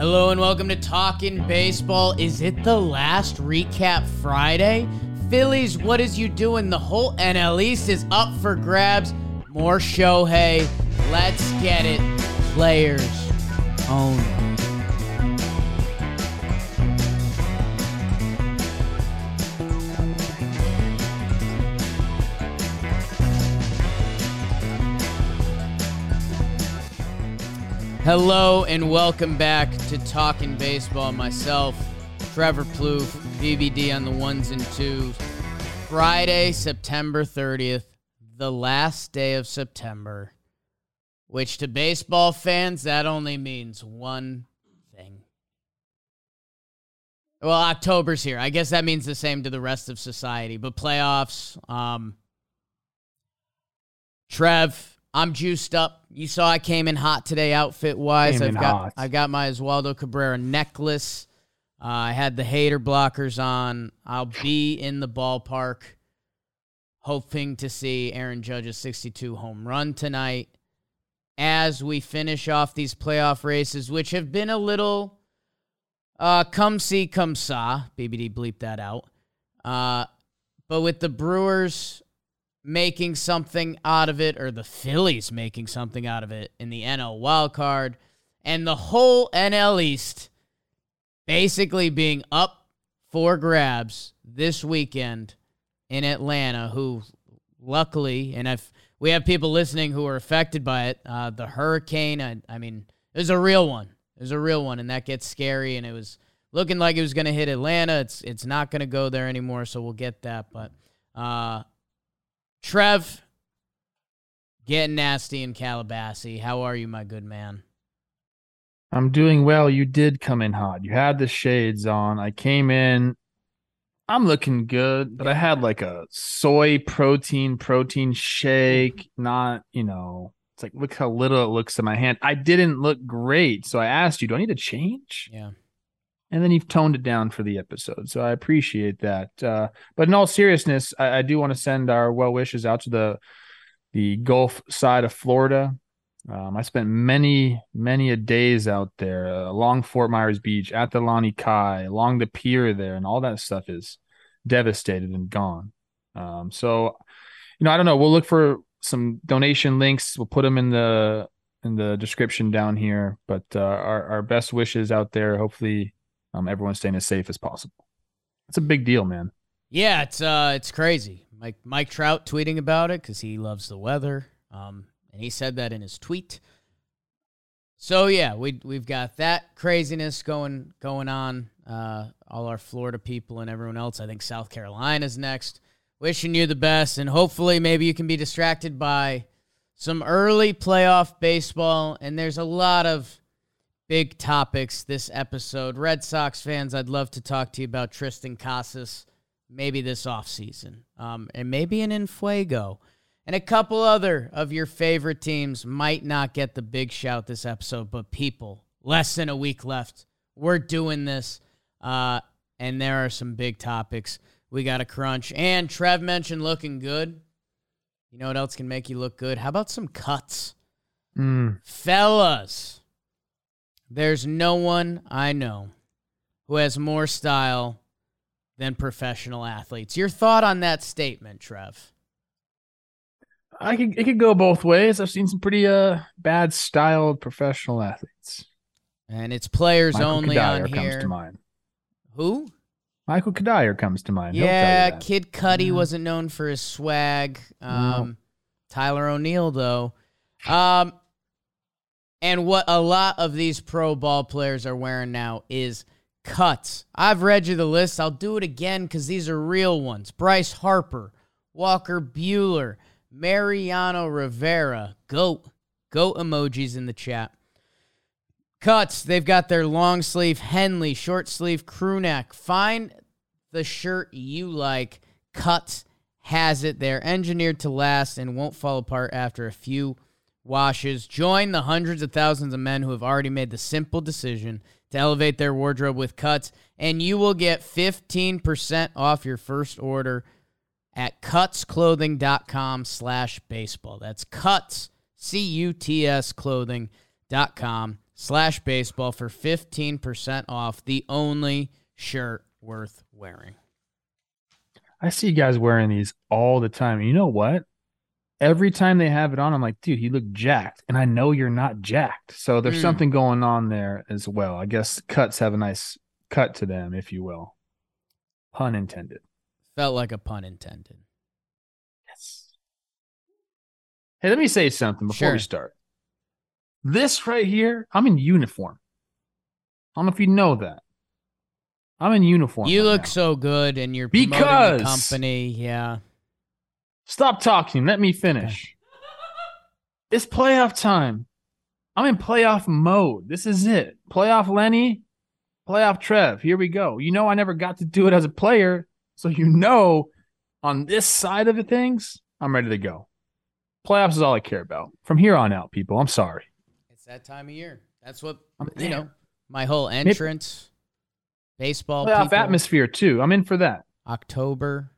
Hello and welcome to Talking Baseball. Is it the last recap Friday? Phillies, what is you doing? The whole NL East is up for grabs. More Shohei. Let's get it. Players only. Hello and welcome back to Talking Baseball. Myself, Trevor Plouffe, BBD on the ones and twos. Friday, September 30th, the last day of September, which to baseball fans, that only means one thing. Well, October's here. I guess that means the same to the rest of society, but playoffs, um, Trev, I'm juiced up. You saw I came in hot today, outfit wise. Came I've got hot. I got my Oswaldo Cabrera necklace. Uh, I had the hater blockers on. I'll be in the ballpark, hoping to see Aaron Judge's 62 home run tonight. As we finish off these playoff races, which have been a little uh, come see, come saw. BBD bleep that out. Uh, but with the Brewers making something out of it, or the Phillies making something out of it in the NL wild card, and the whole NL East basically being up for grabs this weekend in Atlanta, who luckily, and if we have people listening who are affected by it, uh, the hurricane, I, I mean, it was a real one. It was a real one, and that gets scary, and it was looking like it was going to hit Atlanta. It's it's not going to go there anymore, so we'll get that. But uh, Trev, getting nasty in Calabasas. How are you, my good man? I'm doing well. You did come in hot. You had the shades on. I came in. I'm looking good, but I had like a soy protein protein shake. Not, you know, it's like look how little it looks in my hand. I didn't look great, so I asked you, do I need to change? Yeah. And then you've toned it down for the episode, so I appreciate that. Uh, but in all seriousness, I, I do want to send our well wishes out to the the Gulf side of Florida. Um, I spent many, many a days out there uh, along Fort Myers Beach, at the Lani Kai, along the pier there, and all that stuff is devastated and gone. Um, so, you know, I don't know. We'll look for some donation links. We'll put them in the in the description down here. But uh, our our best wishes out there. Hopefully, um, everyone's staying as safe as possible. It's a big deal, man. Yeah, it's uh, it's crazy. Mike Mike Trout tweeting about it because he loves the weather. Um, and he said that in his tweet. So yeah, we we've got that craziness going going on. Uh, all our Florida people and everyone else. I think South Carolina's next. Wishing you the best, and hopefully maybe you can be distracted by some early playoff baseball. And there's a lot of big topics this episode. Red Sox fans, I'd love to talk to you about Triston Casas maybe this offseason, um, and maybe an Infuego. And a couple other of your favorite teams might not get the big shout this episode, but people, less than a week left. We're doing this, uh, and there are some big topics we got to crunch. And Trev mentioned looking good. You know what else can make you look good? How about some cuts? Mm. Fellas, there's no one I know who has more style than professional athletes. Your thought on that statement, Trev? I could it could go both ways. I've seen some pretty uh bad styled professional athletes. And it's players Michael only Kadire on comes here. to mind. Who? Michael Kadire comes to mind. He'll tell you Yeah. Kid Cudi Yeah. wasn't known for his swag. Um, Tyler O'Neill, though. Um, and what a lot of these pro ball players are wearing now is cuts. I've read you the list. I'll do it again because these are real ones. Bryce Harper, Walker Buehler, Mariano Rivera. Goat. Goat emojis in the chat. Cuts. They've got their long sleeve Henley, short sleeve crew neck. Find the shirt you like. Cuts has it. They're engineered to last and won't fall apart after a few washes. Join the hundreds of thousands of men who have already made the simple decision to elevate their wardrobe with cuts, and you will get 15% off your first order at cutsclothing.com slash baseball. That's cuts, C-U-T-S clothing.com slash baseball for 15% off the only shirt worth wearing. I see you guys wearing these all the time. You know what? Every time they have it on, I'm like, dude, he looked jacked. And I know you're not jacked. So there's Mm. something going on there as well. I guess cuts have a nice cut to them, if you will. Pun intended. Felt like a pun intended. Yes. Hey, let me say something before Sure. we start. This right here, I'm in uniform. I don't know if you know that. I'm in uniform. You right look now. so good and you're promoting the Because- company. Yeah. Stop talking. Let me finish. It's playoff time. I'm in playoff mode. This is it. Playoff Lenny, playoff Trev. Here we go. You know, I never got to do it as a player. So, you know, on this side of the things, I'm ready to go. Playoffs is all I care about. From here on out, people, I'm sorry. It's that time of year. That's what, I'm you there. know, my whole entrance, baseball, Playoff people, atmosphere, too. I'm in for that. October,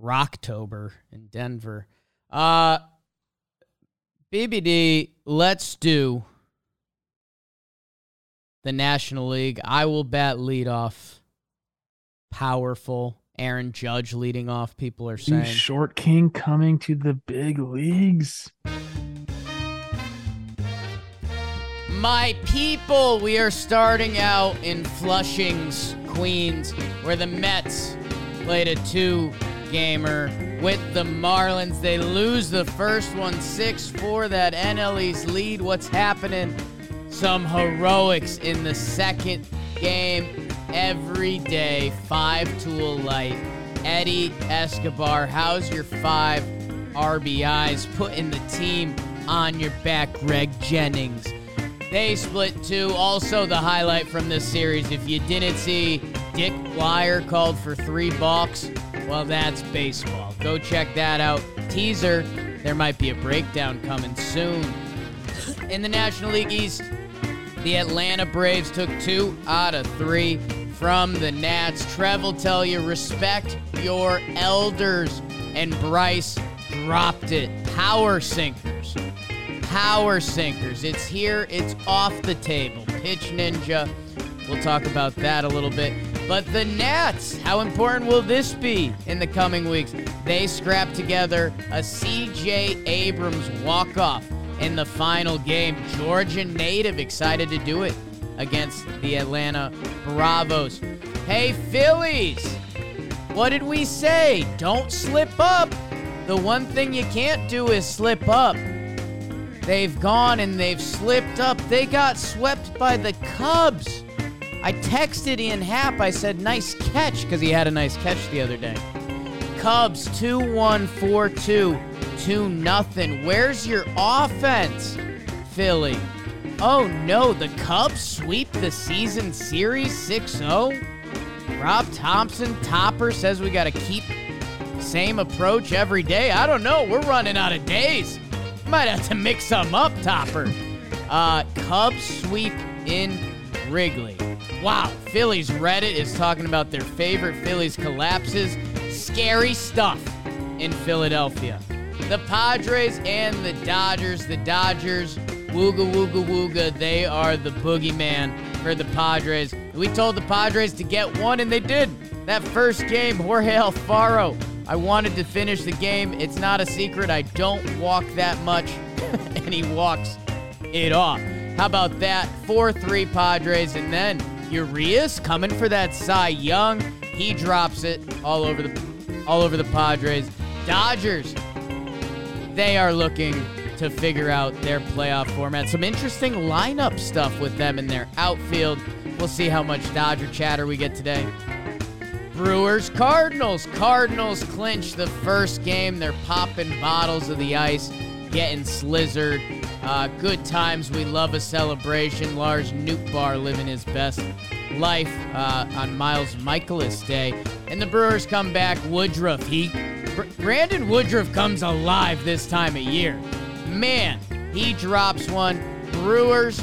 Rocktober in Denver. Uh, BBD, let's do the National League. I will bat leadoff. Powerful. Aaron Judge leading off, people are Dude, saying. Short King coming to the big leagues. My people, we are starting out in Flushing's, Queens, where the Mets played a two gamer with the Marlins. They lose the first one 6 4. That NL East lead. What's happening? Some heroics in the second game every day. Five tool light. Eddie Escobar, how's your five RBIs? Putting the team on your back, Greg Jennings. They split two. Also, the highlight from this series. If you didn't see Dick Bleier called for three balks, well, that's baseball. Go check that out. Teaser there might be a breakdown coming soon. In the National League East, the Atlanta Braves took two out of three from the Nats. Trev will tell you respect your elders. And Bryce dropped it. Power sinkers power sinkers. It's here, it's off the table. Pitch Ninja. We'll talk about that a little bit. But the Nats, how important will this be in the coming weeks? They scrapped together a CJ Abrams walk-off in the final game. Georgia native excited to do it against the Atlanta Bravos. Hey, Phillies! What did we say? Don't slip up. The one thing you can't do is slip up. They've gone and they've slipped up. They got swept by the Cubs. I texted Ian Happ. I said, nice catch, because he had a nice catch the other day. Cubs 2 1 4 2, 2 nothing. Where's your offense, Philly? Oh no, the Cubs sweep the season series 6 0? Rob Thomson, topper, says we got to keep same approach every day. I don't know. We're running out of days. Might have to mix some up, Topper. Uh, Cubs sweep in Wrigley. Wow, Phillies Reddit is talking about their favorite Phillies collapses. Scary stuff in Philadelphia. The Padres and the Dodgers. The Dodgers, wooga wooga wooga, they are the boogeyman for the Padres. We told the Padres to get one, and they did. That first game, Jorge Alfaro. I wanted to finish the game. It's not a secret. I don't walk that much, and he walks it off. How about that? 4 3 Padres, and then Urias coming for that Cy Young. He drops it all over the all over the Padres. Dodgers, they are looking to figure out their playoff format. Some interesting lineup stuff with them in their outfield. We'll see how much Dodger chatter we get today. Brewers, Cardinals. Cardinals clinch the first game. They're popping bottles of the ice, getting slizzard. Uh, good times. We love a celebration. Lars Bar living his best life uh, on Miles Mikolas Day. And the Brewers come back. Woodruff, he. Br- Brandon Woodruff comes alive this time of year. Man, he drops one. Brewers,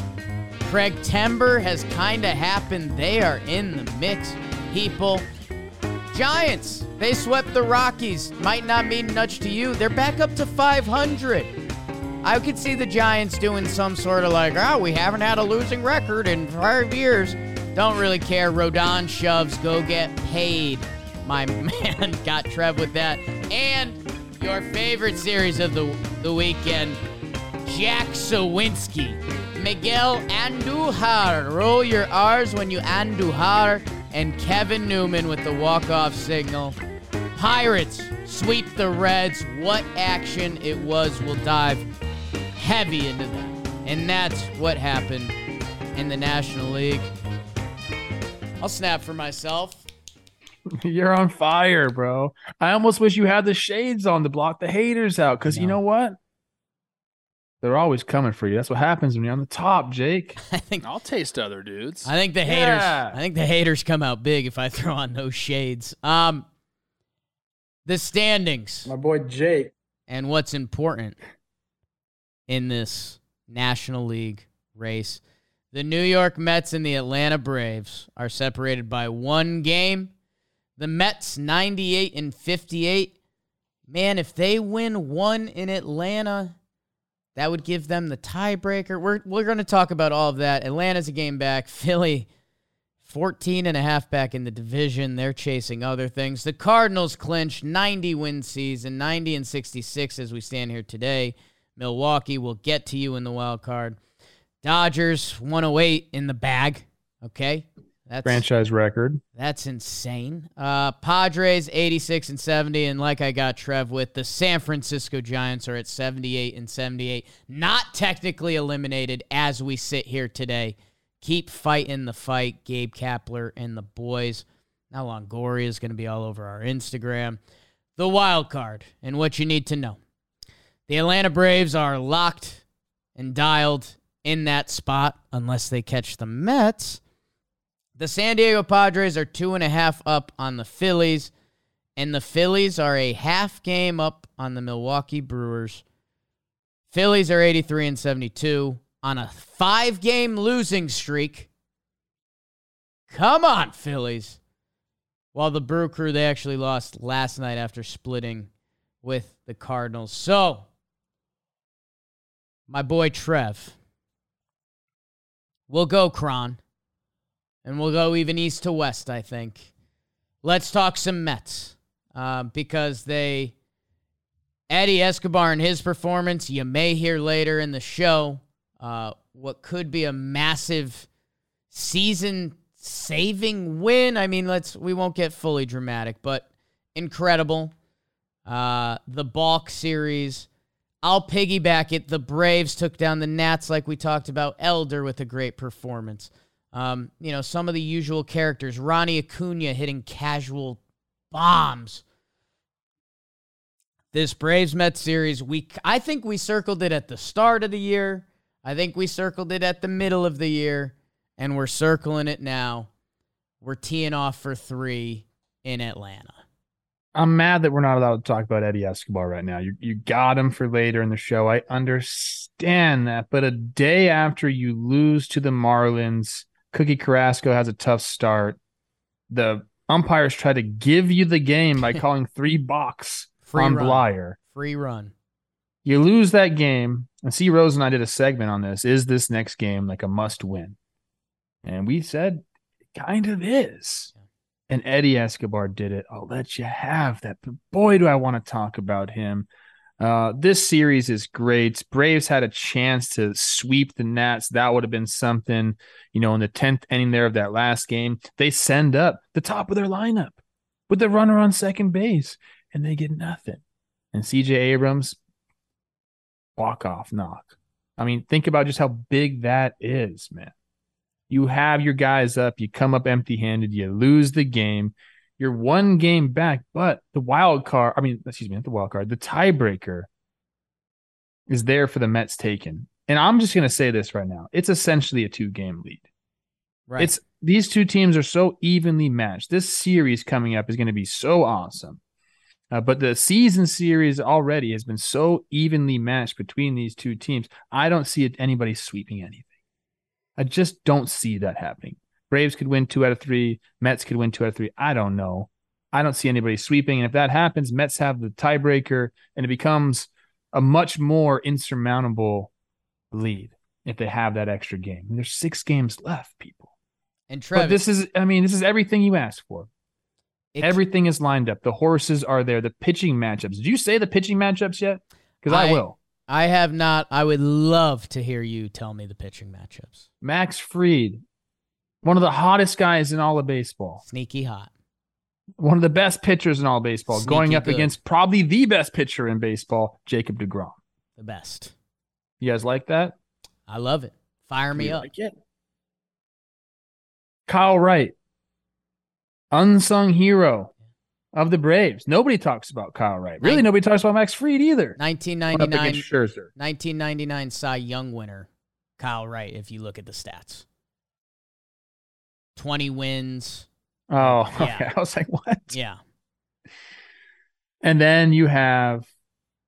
Craig Timber has kind of happened. They are in the mix, people. Giants, they swept the Rockies. Might not mean much to you. They're back up to 500. I could see the Giants doing some sort of like, oh, we haven't had a losing record in five years. Don't really care. Rodon shoves, go get paid. My man got Trev with that. And your favorite series of the, the weekend, Jack Suwinski. Miguel Andujar. Roll your R's when you Andujar. And Kevin Newman with the walk-off signal. Pirates sweep the Reds. What action it was. We'll dive heavy into that. And that's what happened in the National League. I'll snap for myself. You're on fire, bro. I almost wish you had the shades on to block the haters out because you know what? They're always coming for you. That's what happens when you're on the top, Jake. I think I'll taste other dudes. I think the haters. Yeah. I think the haters come out big if I throw on those shades. Um, the standings. My boy Jake. And what's important in this National League race. The New York Mets and the Atlanta Braves are separated by one game. The Mets 98 and 58. Man, if they win one in Atlanta, that would give them the tiebreaker. We're we're going to talk about all of that. Atlanta's a game back. Philly 14 and a half back in the division. They're chasing other things. The Cardinals clinch 90 win season, 90 and 66 as we stand here today. Milwaukee will get to you in the wild card. Dodgers 108 in the bag. Okay. That's franchise record. That's insane. Uh, Padres 86 and 70, and like I got Trev with, the San Francisco Giants are at 78 and 78. Not technically eliminated as we sit here today. Keep fighting the fight, Gabe Kapler and the boys. Now Longoria is going to be all over our Instagram. The wild card and what you need to know. The Atlanta Braves are locked and dialed in that spot unless they catch the Mets. The San Diego Padres are two and a half up on the Phillies, and the Phillies are a half game up on the Milwaukee Brewers. Phillies are 83 and 72 on a five game losing streak. Come on, Phillies. While the Brew Crew, they actually lost last night after splitting with the Cardinals. So, my boy Trev. We'll go Kron. And we'll go even east to west, I think. Let's talk some Mets. Uh, because they. Eddie Escobar and his performance, you may hear later in the show uh, what could be a massive season saving win. I mean, let's we won't get fully dramatic, but incredible. Uh, the Balk series I'll piggyback it. The Braves took down the Nats, like we talked about. Elder with a great performance. Um, you know, some of the usual characters. Ronnie Acuna hitting casual bombs. This Braves Mets series, we I think we circled it at the start of the year. I think we circled it at the middle of the year, and we're circling it now. We're teeing off for three in Atlanta. I'm mad that we're not allowed to talk about Eddie Escobar right now. You you got him for later in the show. I understand that, but a day after you lose to the Marlins, Cookie Carrasco has a tough start. The umpires try to give you the game by calling three box Free on run. Bleier. Free run. You lose that game, and C Rose and I did a segment on this. Is this next game like a must win? And we said it kind of is and Eddie Escobar did it. I'll let you have that. But boy, do I want to talk about him. Uh, this series is great. Braves had a chance to sweep the Nats. That would have been something, you know, in the 10th inning there of that last game. They send up the top of their lineup with the runner on second base, and they get nothing. And CJ Abrams, walk off knock. I mean, think about just how big that is, man. You have your guys up, you come up empty handed, you lose the game. You're one game back, but the wild card, I mean, excuse me, not the wild card, the tiebreaker is there for the Mets taken. And I'm just going to say this right now. It's essentially a two game lead. Right. It's these two teams are so evenly matched. This series coming up is going to be so awesome. Uh, but the season series already has been so evenly matched between these two teams. I don't see it, anybody sweeping anything. I just don't see that happening. Braves could win two out of three. Mets could win two out of three. I don't know. I don't see anybody sweeping. And if that happens, Mets have the tiebreaker and it becomes a much more insurmountable lead if they have that extra game. And there's six games left, people. And But this is, I mean, this is everything you asked for. Everything is lined up. The horses are there. The pitching matchups. Did you say the pitching matchups yet? Because I, I- will. I have not. I would love to hear you tell me the pitching matchups. Max Fried, one of the hottest guys in all of baseball, Sneaky hot. one of the best pitchers in all of baseball, going up good. against probably the best pitcher in baseball, Jacob DeGrom. The best. You guys like that? I love it. Fire me You up. like it? Kyle Wright, unsung hero of the Braves. Nobody talks about Kyle Wright. Really, Nin- nobody talks about Max Fried either. 1999, Scherzer. 1999 Cy Young winner, Kyle Wright, if you look at the stats. 20 wins. Oh, Yeah. okay. I was like, what? Yeah. And then you have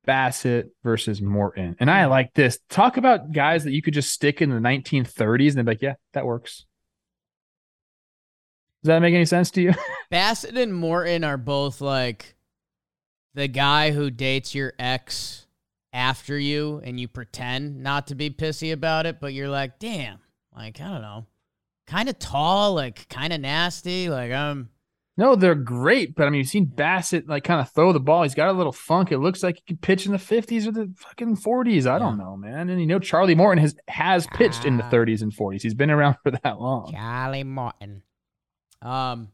Bassitt versus Morton. And I like this. Talk about guys that you could just stick in the 1930s and they'd be like, yeah, that works. Does that make any sense to you? Bassitt and Morton are both like the guy who dates your ex after you and you pretend not to be pissy about it, but you're like, damn, like, I don't know, kind of tall, like, kind of nasty. Like, um, no, they're great. But I mean, you've seen Bassitt like kind of throw the ball. He's got a little funk. It looks like he could pitch in the 50s or the fucking 40s. I don't know, man. And you know, Charlie Morton has, has pitched in the. 30s and 40s. He's been around for that long. Charlie Martin. Um,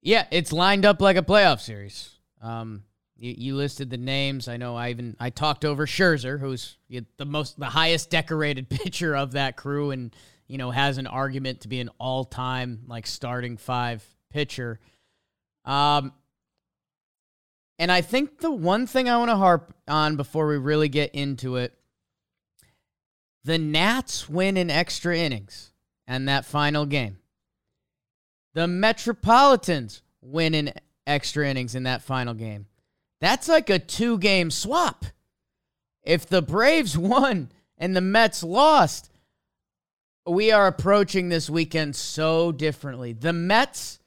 yeah, it's lined up like a playoff series. Um, you, you listed the names. I know I even I talked over Scherzer, who's the most the highest decorated pitcher of that crew, and you know has an argument to be an all time like starting five pitcher. Um, and I think the one thing I want to harp on before we really get into it, the Nats win in extra innings and that final game. The Metropolitans win in extra innings in that final game. That's like a two game swap. If the Braves won and the Mets lost, we are approaching this weekend so differently. The Mets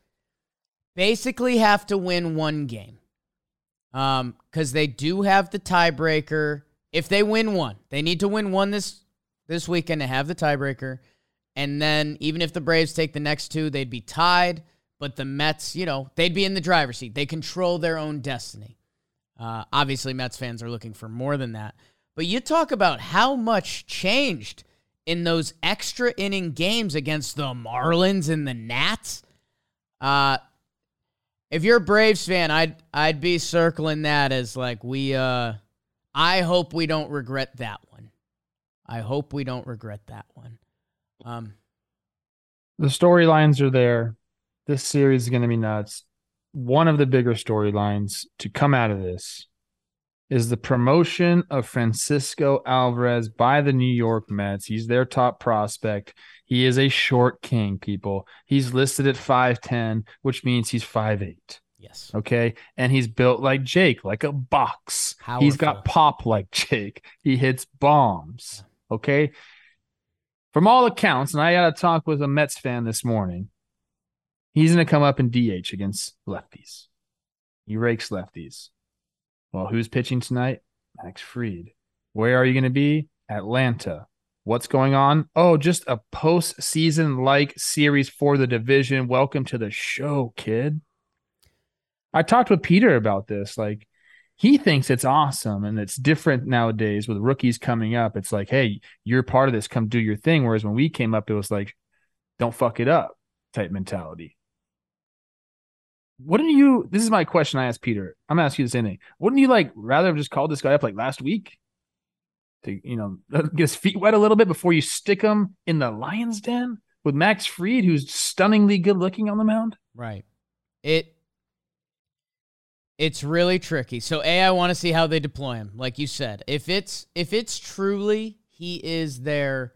basically have to win one game because they do have the tiebreaker. If they win one, they need to win one this this weekend to have the tiebreaker. And then even if the Braves take the next two, they'd be tied. But the Mets, you know, they'd be in the driver's seat. They control their own destiny. Uh, obviously, Mets fans are looking for more than that. But you talk about how much changed in those extra inning games against the Marlins and the Nats. Uh, if you're a Braves fan, I'd I'd be circling that as like we. Uh, I hope we don't regret that one. I hope we don't regret that one. Um, the storylines are there. This series is going to be nuts. One of the bigger storylines to come out of this is the promotion of Francisco Alvarez by the New York Mets. He's their top prospect. He is a short king, people. He's listed at 5'10, which means he's 5'8. yes. Okay. And he's built like Jake, like a box. He's got pop like Jake. He hits bombs. Okay. From all accounts, and I got to talk with a Mets fan this morning, he's going to come up in DH against lefties. He rakes lefties. Well, who's pitching tonight? Max Fried. Where are you going to be? Atlanta. What's going on? Oh, just a postseason like series for the division. Welcome to the show, kid. I talked with Peter about this. Like, he thinks it's awesome and it's different nowadays with rookies coming up. It's like, hey, you're part of this, come do your thing. Whereas when we came up, it was like, don't fuck it up type mentality. Wouldn't you? This is my question I asked Peter. I'm gonna ask you the same thing. Wouldn't you like rather have just called this guy up like last week to, you know, get his feet wet a little bit before you stick him in the lion's den with Max Fried, who's stunningly good looking on the mound? Right. It it's really tricky. So A, I want to see how they deploy him. Like you said, if it's if it's truly he is their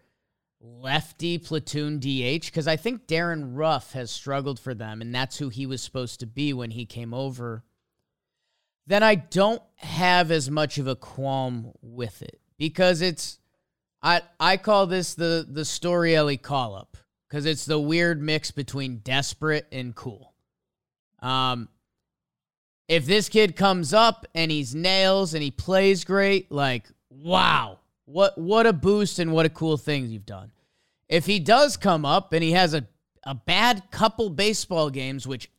lefty platoon DH, because I think Darin Ruf has struggled for them, and that's who he was supposed to be when he came over. Then I don't have as much of a qualm with it because it's I I call this the the story Ellie call up because it's the weird mix between desperate and cool. Um, if this kid comes up and he's nails and he plays great, like wow, what what a boost and what a cool thing you've done. If he does come up and he has a a bad couple baseball games, which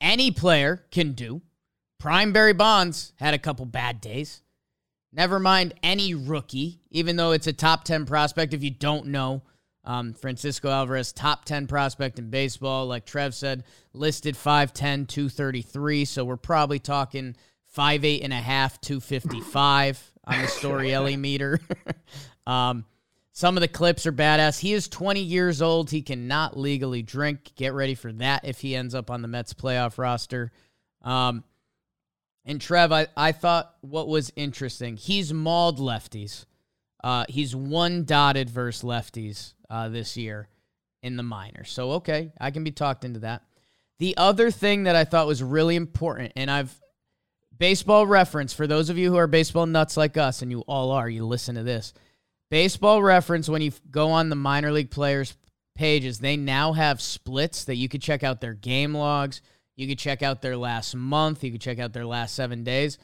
any player can do. Prime Barry Bonds had a couple bad days. Never mind any rookie, even though it's a top 10 prospect. If you don't know, um, Francisco Alvarez, top 10 prospect in baseball. Like Trev said, listed 5'10, 233. So we're probably talking 5'8 and a half, 255 on the Story Ellie meter. um, some of the clips are badass. He is 20 years old. He cannot legally drink. Get ready for that if he ends up on the Mets playoff roster. Um, and Trev, I, I thought what was interesting, he's mauled lefties. Uh, he's one dotted versus lefties uh, this year in the minors. So, okay, I can be talked into that. The other thing that I thought was really important, and I've baseball reference for those of you who are baseball nuts like us, and you all are, you listen to this. Baseball reference, when you go on the minor league players pages, they now have splits that you could check out their game logs. You could check out their last month. You could check out their last seven days.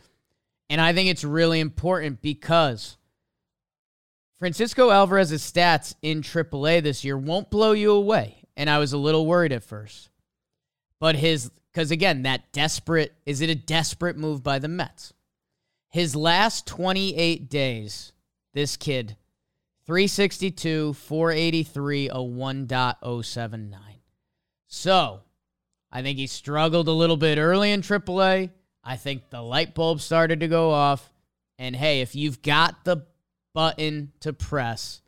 And I think it's really important because Francisco Alvarez's stats in AAA this year won't blow you away. And I was a little worried at first. But his, because again, that desperate, is it a desperate move by the Mets? His last 28 days, this kid 362, 483, a 1.079. So, I think he struggled a little bit early in AAA. I think the light bulb started to go off. And hey, if you've got the button to press,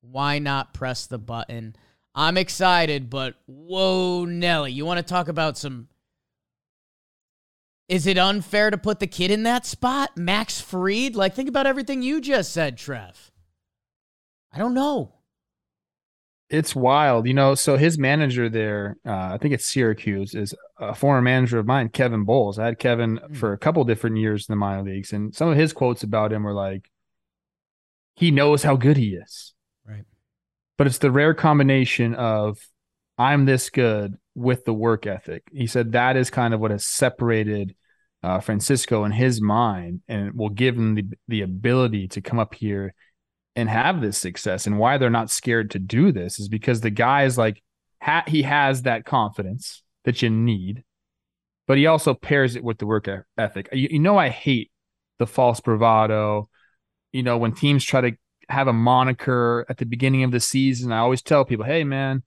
why not press the button? I'm excited, but whoa, Nelly, you want to talk about some. Is it unfair to put the kid in that spot? Max Fried? Like, think about everything you just said, Trev. I don't know. It's wild, you know. So his manager there, uh, I think it's Syracuse, is a former manager of mine, Kevin Boles. I had Kevin mm. for a couple different years in the minor leagues, and some of his quotes about him were like, "He knows how good he is." Right. But it's the rare combination of I'm this good with the work ethic. He said that is kind of what has separated uh, Francisco in his mind, and will give him the the ability to come up here and have this success. And why they're not scared to do this is because the guy is like ha- he has that confidence that you need but he also pairs it with the work ethic. You, you know i hate the false bravado. You know when teams try to have a moniker at the beginning of the season i always tell people hey man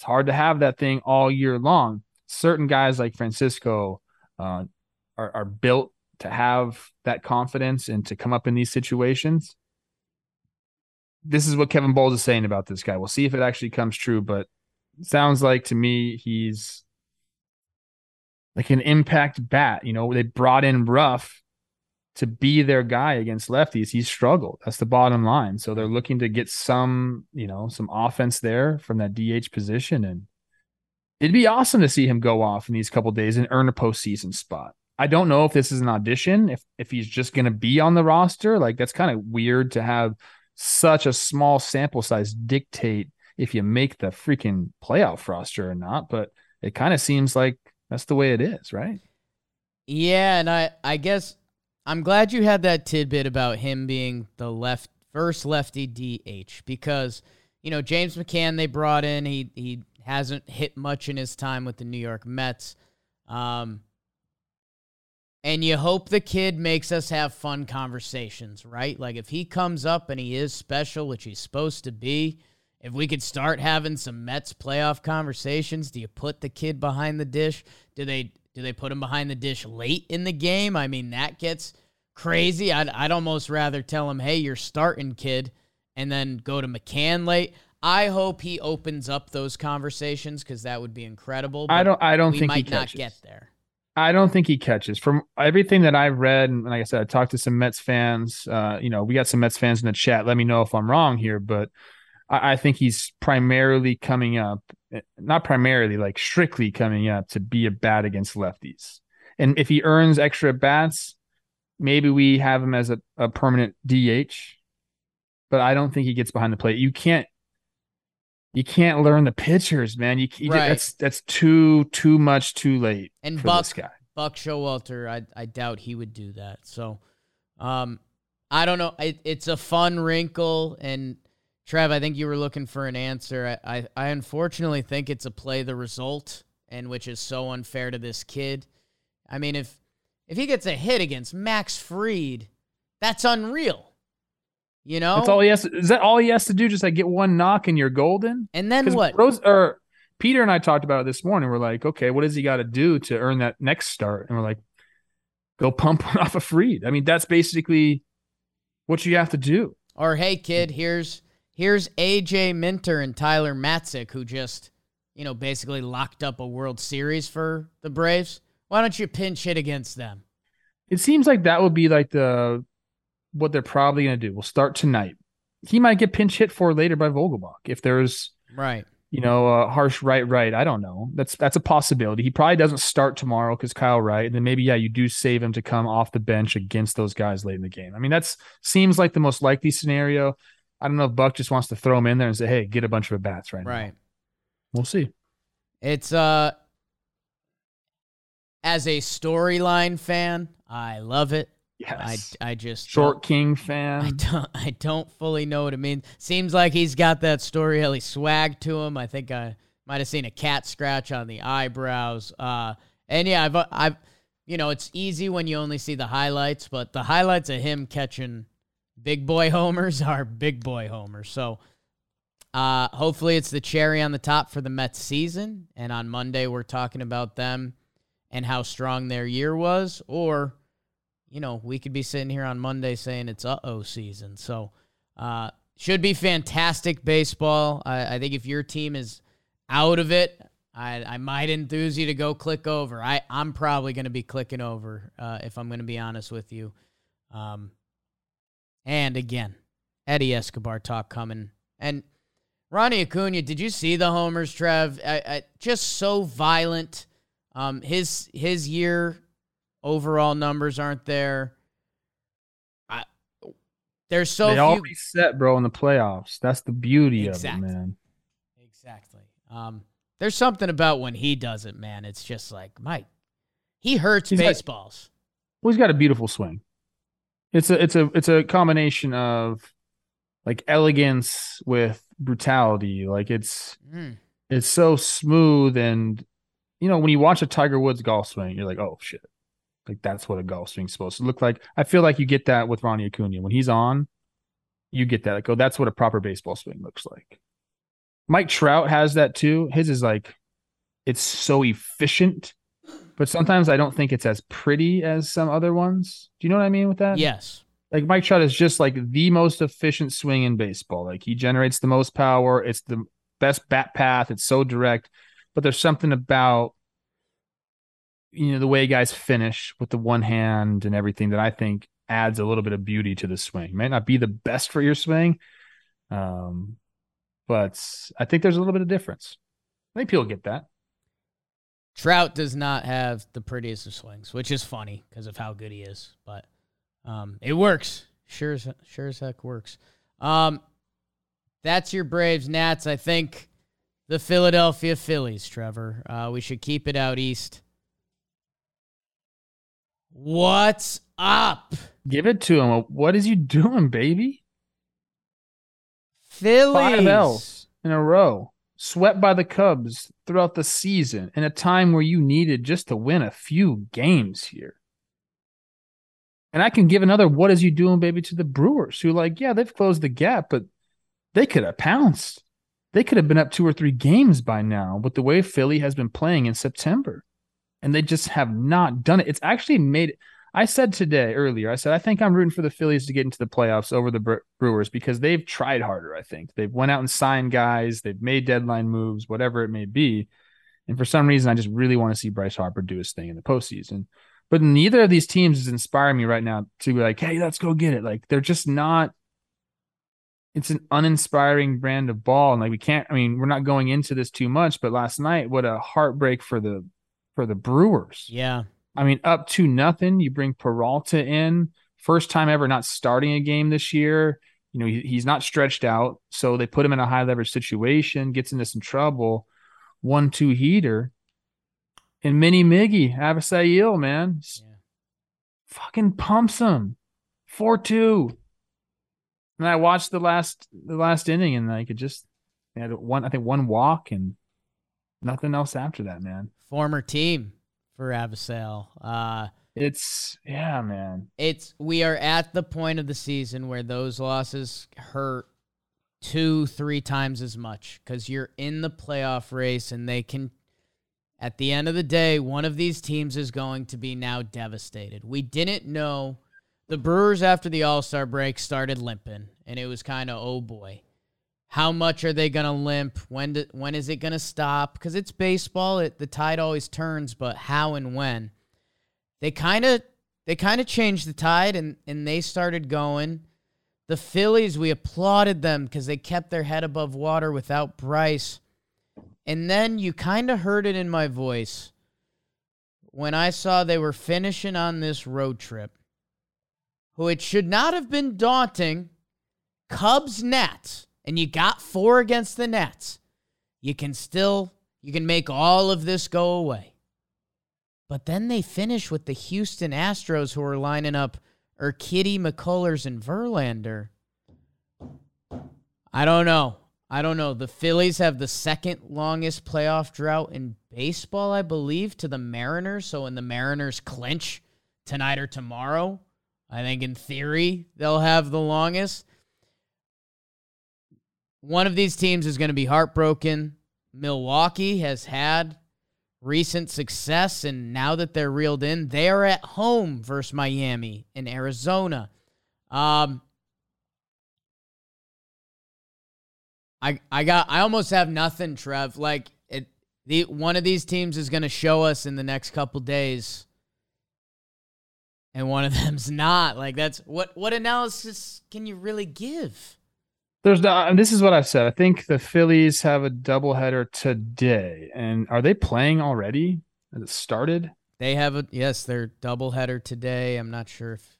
it's hard to have that thing all year long certain guys like francisco uh, are, are built to have that confidence and to come up in these situations this is what Kevin Boles is saying about this guy. We'll see if it actually comes true, but sounds like to me he's like an impact bat. You know, they brought in Ruf to be their guy against lefties. He's struggled. That's the bottom line. So they're looking to get some, you know, some offense there from that DH position. And it'd be awesome to see him go off in these couple days and earn a postseason spot. I don't know if this is an audition, if if he's just gonna be on the roster. Like that's kind of weird to have such a small sample size dictate if you make the freaking playoff roster or not. But it kind of seems like that's the way it is, right? Yeah, and I I guess I'm glad you had that tidbit about him being the left first lefty DH because you know James McCann they brought in he he hasn't hit much in his time with the New York Mets. Um, and you hope the kid makes us have fun conversations, right? Like if he comes up and he is special, which he's supposed to be, if we could start having some Mets playoff conversations, do you put the kid behind the dish? Do they do they put him behind the dish late in the game? I mean, that gets crazy. I'd, I'd almost rather tell him, hey, you're starting, kid, and then go to McCann late. I hope he opens up those conversations because that would be incredible. I don't. I don't we think might he not get there. I don't think he catches. From everything that I've read, and like I said, I talked to some Mets fans. Uh, you know, we got some Mets fans in the chat. Let me know if I'm wrong here, but I, I think he's primarily coming up, not primarily, like strictly coming up to be a bat against lefties. And if he earns extra bats, maybe we have him as a, a permanent DH. But I don't think he gets behind the plate. You can't you can't learn the pitchers, man. You, you right. that's that's too too much too late. And Buck Buck Showalter, I I doubt he would do that. So, um, I don't know. It, it's a fun wrinkle, and Trev, I think you were looking for an answer. I, I, I unfortunately think it's a play the result, and which is so unfair to this kid. I mean, if if he gets a hit against Max Fried, that's unreal. You know, that's all he has. To, is that all he has to do? Just like get one knock and you're golden. And then what? Rose or Peter and I talked about it this morning. We're like, okay, what does he got to do to earn that next start? And we're like, go pump one off of Fried. I mean, that's basically what you have to do. Or hey, kid, here's here's AJ Minter and Tyler Matzek, who just you know basically locked up a World Series for the Braves. Why don't you pinch hit against them? It seems like that would be like the what they're probably going to do. We'll start tonight. He might get pinch hit for later by Vogelbach if there's right. You know, a harsh right, right. I don't know. That's that's a possibility. He probably doesn't start tomorrow because Kyle Wright, and then maybe yeah, you do save him to come off the bench against those guys late in the game. I mean, that's seems like the most likely scenario. I don't know if Buck just wants to throw him in there and say, "Hey, get a bunch of at bats right, right. now." We'll see. It's uh, as a storyline fan, I love it. Yes. I, I just short king fan. I don't I don't fully know what it means. Seems like he's got that story Ellie swag to him. I think I might have seen a cat scratch on the eyebrows. Uh, and yeah, I've I've you know it's easy when you only see the highlights, but the highlights of him catching big boy homers are big boy homers. So uh, hopefully it's the cherry on the top for the Mets season. And on Monday we're talking about them and how strong their year was, or you know, we could be sitting here on Monday saying it's uh oh season. So, uh, should be fantastic baseball. I, I, think if your team is out of it, I, I might enthuse you to go click over. I, I'm probably going to be clicking over uh, if I'm going to be honest with you. Um, and again, Eddie Escobar talk coming. And Ronnie Acuna, did you see the homers, Trev? I, I, just so violent. Um, his his year overall numbers aren't there. I, there's so they few. all reset, bro, in the playoffs. That's the beauty exactly. of it, man. Exactly. Um, there's something about when he does it, man. It's just like Mike. He hurts he's baseballs. Got, well, he's got a beautiful swing. It's a it's a it's a combination of like elegance with brutality. Like it's mm. it's so smooth and you know when you watch a Tiger Woods golf swing, you're like, oh shit, like that's what a golf swing's supposed to look like. I feel like you get that with Ronnie Acuna when he's on. You get that. Like, oh, that's what a proper baseball swing looks like. Mike Trout has that too. His is like, it's so efficient, but sometimes I don't think it's as pretty as some other ones. Do you know what I mean with that? Yes. Like Mike Trout is just like the most efficient swing in baseball. Like he generates the most power. It's the best bat path. It's so direct, but there's something about you know the way guys finish with the one hand and everything that I think adds a little bit of beauty to the swing. Might not be the best for your swing, um, but I think there's a little bit of difference. I think people get that. Trout does not have the prettiest of swings, which is funny because of how good he is, but um, it works. Sure as sure as heck works. Um, that's your Braves, Nats. I think the Philadelphia Phillies, Trevor. Uh, we should keep it out east. What's up? Give it to him. What is you doing, baby? Phillies. Five L's in a row. Swept by the Cubs throughout the season in a time where you needed just to win a few games here. And I can give another what is you doing, baby, to the Brewers, who, like, yeah, they've closed the gap, but they could have pounced. They could have been up two or three games by now with the way Philly has been playing in September and they just have not done it. It's actually made. I said today earlier, I said I think I'm rooting for the Phillies to get into the playoffs over the Brewers because they've tried harder. I think they've went out and signed guys, they've made deadline moves, whatever it may be. And for some reason, I just really want to see Bryce Harper do his thing in the postseason. But neither of these teams is inspiring me right now to be like, hey, let's go get it. Like they're just not. It's an uninspiring brand of ball, and like we can't. I mean, we're not going into this too much, but last night, what a heartbreak for the for the Brewers. Yeah. I mean, up to nothing. You bring Peralta in, first time ever not starting a game this year. You know, he, he's not stretched out. So they put him in a high leverage situation, gets into some trouble. One, two heater. and Mini Miggy Abisail, man, Yeah. fucking pumps him four two. And I watched the last the last inning, and I could just had one I think one walk and nothing else after that, man. Former team for Avasale. Uh, It's yeah, man. it's we are at the point of the season where those losses hurt two, three times as much because you're in the playoff race and they can. At the end of the day, one of these teams is going to be now devastated. We didn't know the Brewers after the All Star break started limping, and it was kind of oh boy, how much are they going to limp? When do, when is it going to stop? Because it's baseball, it, the tide always turns, but how and when? They kind of they kind of changed the tide, and and they started going. The Phillies, we applauded them because they kept their head above water without Bryce. And then you kind of heard it in my voice when I saw they were finishing on this road trip, who it should not have been daunting. Cubs Nats, and you got four against the Nats, You can still you can make all of this go away. But then they finish with the Houston Astros, who are lining up Urquidy, McCullers, and Verlander. I don't know. I don't know. The Phillies have the second longest playoff drought in baseball, I believe, to the Mariners. So when the Mariners clinch tonight or tomorrow, I think in theory they'll have the longest. One of these teams is going to be heartbroken. Milwaukee has had recent success, and now that they're reeled in, they are at home versus Miami in Arizona. Um, I I got I almost have nothing, Trev. Like it, the one of these teams is going to show us in the next couple days, and one of them's not. Like that's what what analysis can you really give? There's not, and this is what I've said. I think the Phillies have a doubleheader today. And are they playing already? Has it started? They have a yes, they're doubleheader today. I'm not sure if